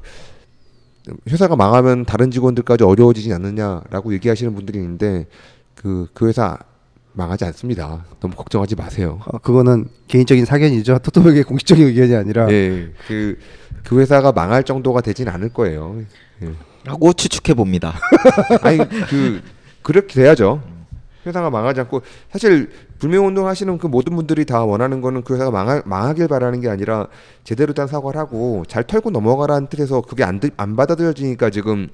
회사가 망하면 다른 직원들까지 어려워지지 않느냐라고 얘기하시는 분들이 있는데 그 그 회사 망하지 않습니다. 너무 걱정하지 마세요. 어, 그거는 개인적인 사견이죠. 토토백의 공식적인 의견이 아니라 예, 그, 그 회사가 망할 정도가 되진 않을 거예요. 예. 라고 추측해 봅니다. 아니 그 그렇게 돼야죠. 회사가 망하지 않고 사실 불매운동 하시는 그 모든 분들이 다 원하는 거는 그 회사가 망하, 망하길 바라는 게 아니라 제대로 된 사과를 하고 잘 털고 넘어가라는 뜻에서 그게 안, 들- 안 받아들여지니까 지금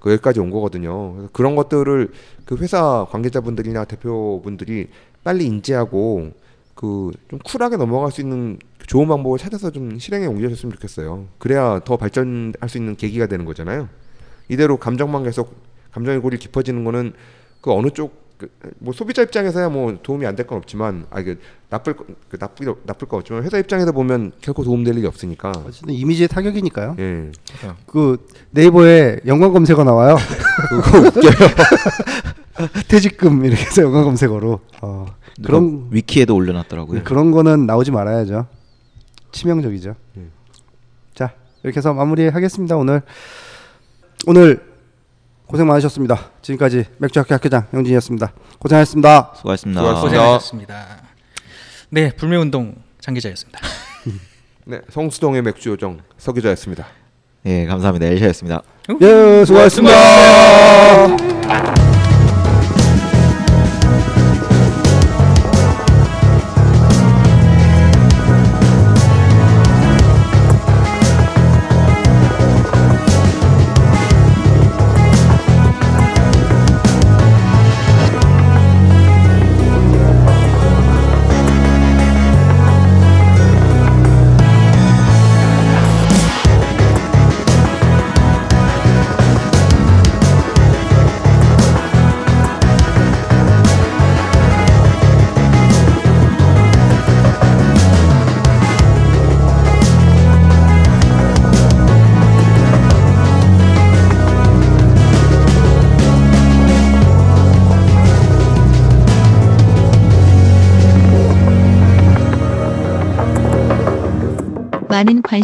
그 여기까지 온 거거든요. 그래서 그런 것들을 그 회사 관계자분들이나 대표분들이 빨리 인지하고 그 좀 쿨하게 넘어갈 수 있는 좋은 방법을 찾아서 좀 실행에 옮겨줬으면 좋겠어요. 그래야 더 발전할 수 있는 계기가 되는 거잖아요. 이대로 감정만 계속 감정의 골이 깊어지는 거는 그 어느 쪽 그, 뭐 소비자 입장에서야 뭐 도움이 안 될 건 없지만 아 이게 나쁠 거- 그 나쁠 나쁠 건 없지만 회사 입장에서 보면 결코 도움될 일이 없으니까 어쨌든 이미지의 타격이니까요. 예 그 네이버에 연관 검색어 나와요. (laughs) 그거 웃겨요 (laughs) 퇴직금 이렇게 해서 연관 검색어로. 어, 그런 위키에도 올려놨더라고요. 그런 거는 나오지 말아야죠. 치명적이죠. 음. 자 이렇게 해서 마무리하겠습니다. 오늘 오늘 고생 많으셨습니다. 지금까지 맥주학교 학교장 영진이었습니다. 고생하셨습니다. 수고하셨습니다. 수고하셨습니다. 고생하셨습니다. 네, 불매운동 장기자였습니다. (laughs) 네 성수동의 맥주 요정 서기자였습니다. 예, 감사합니다. 엘샤였습니다. 예, 수고하셨습니다. 많은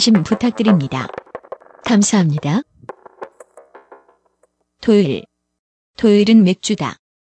관심 부탁드립니다. 감사합니다. 토요일. 토요일은 맥주다.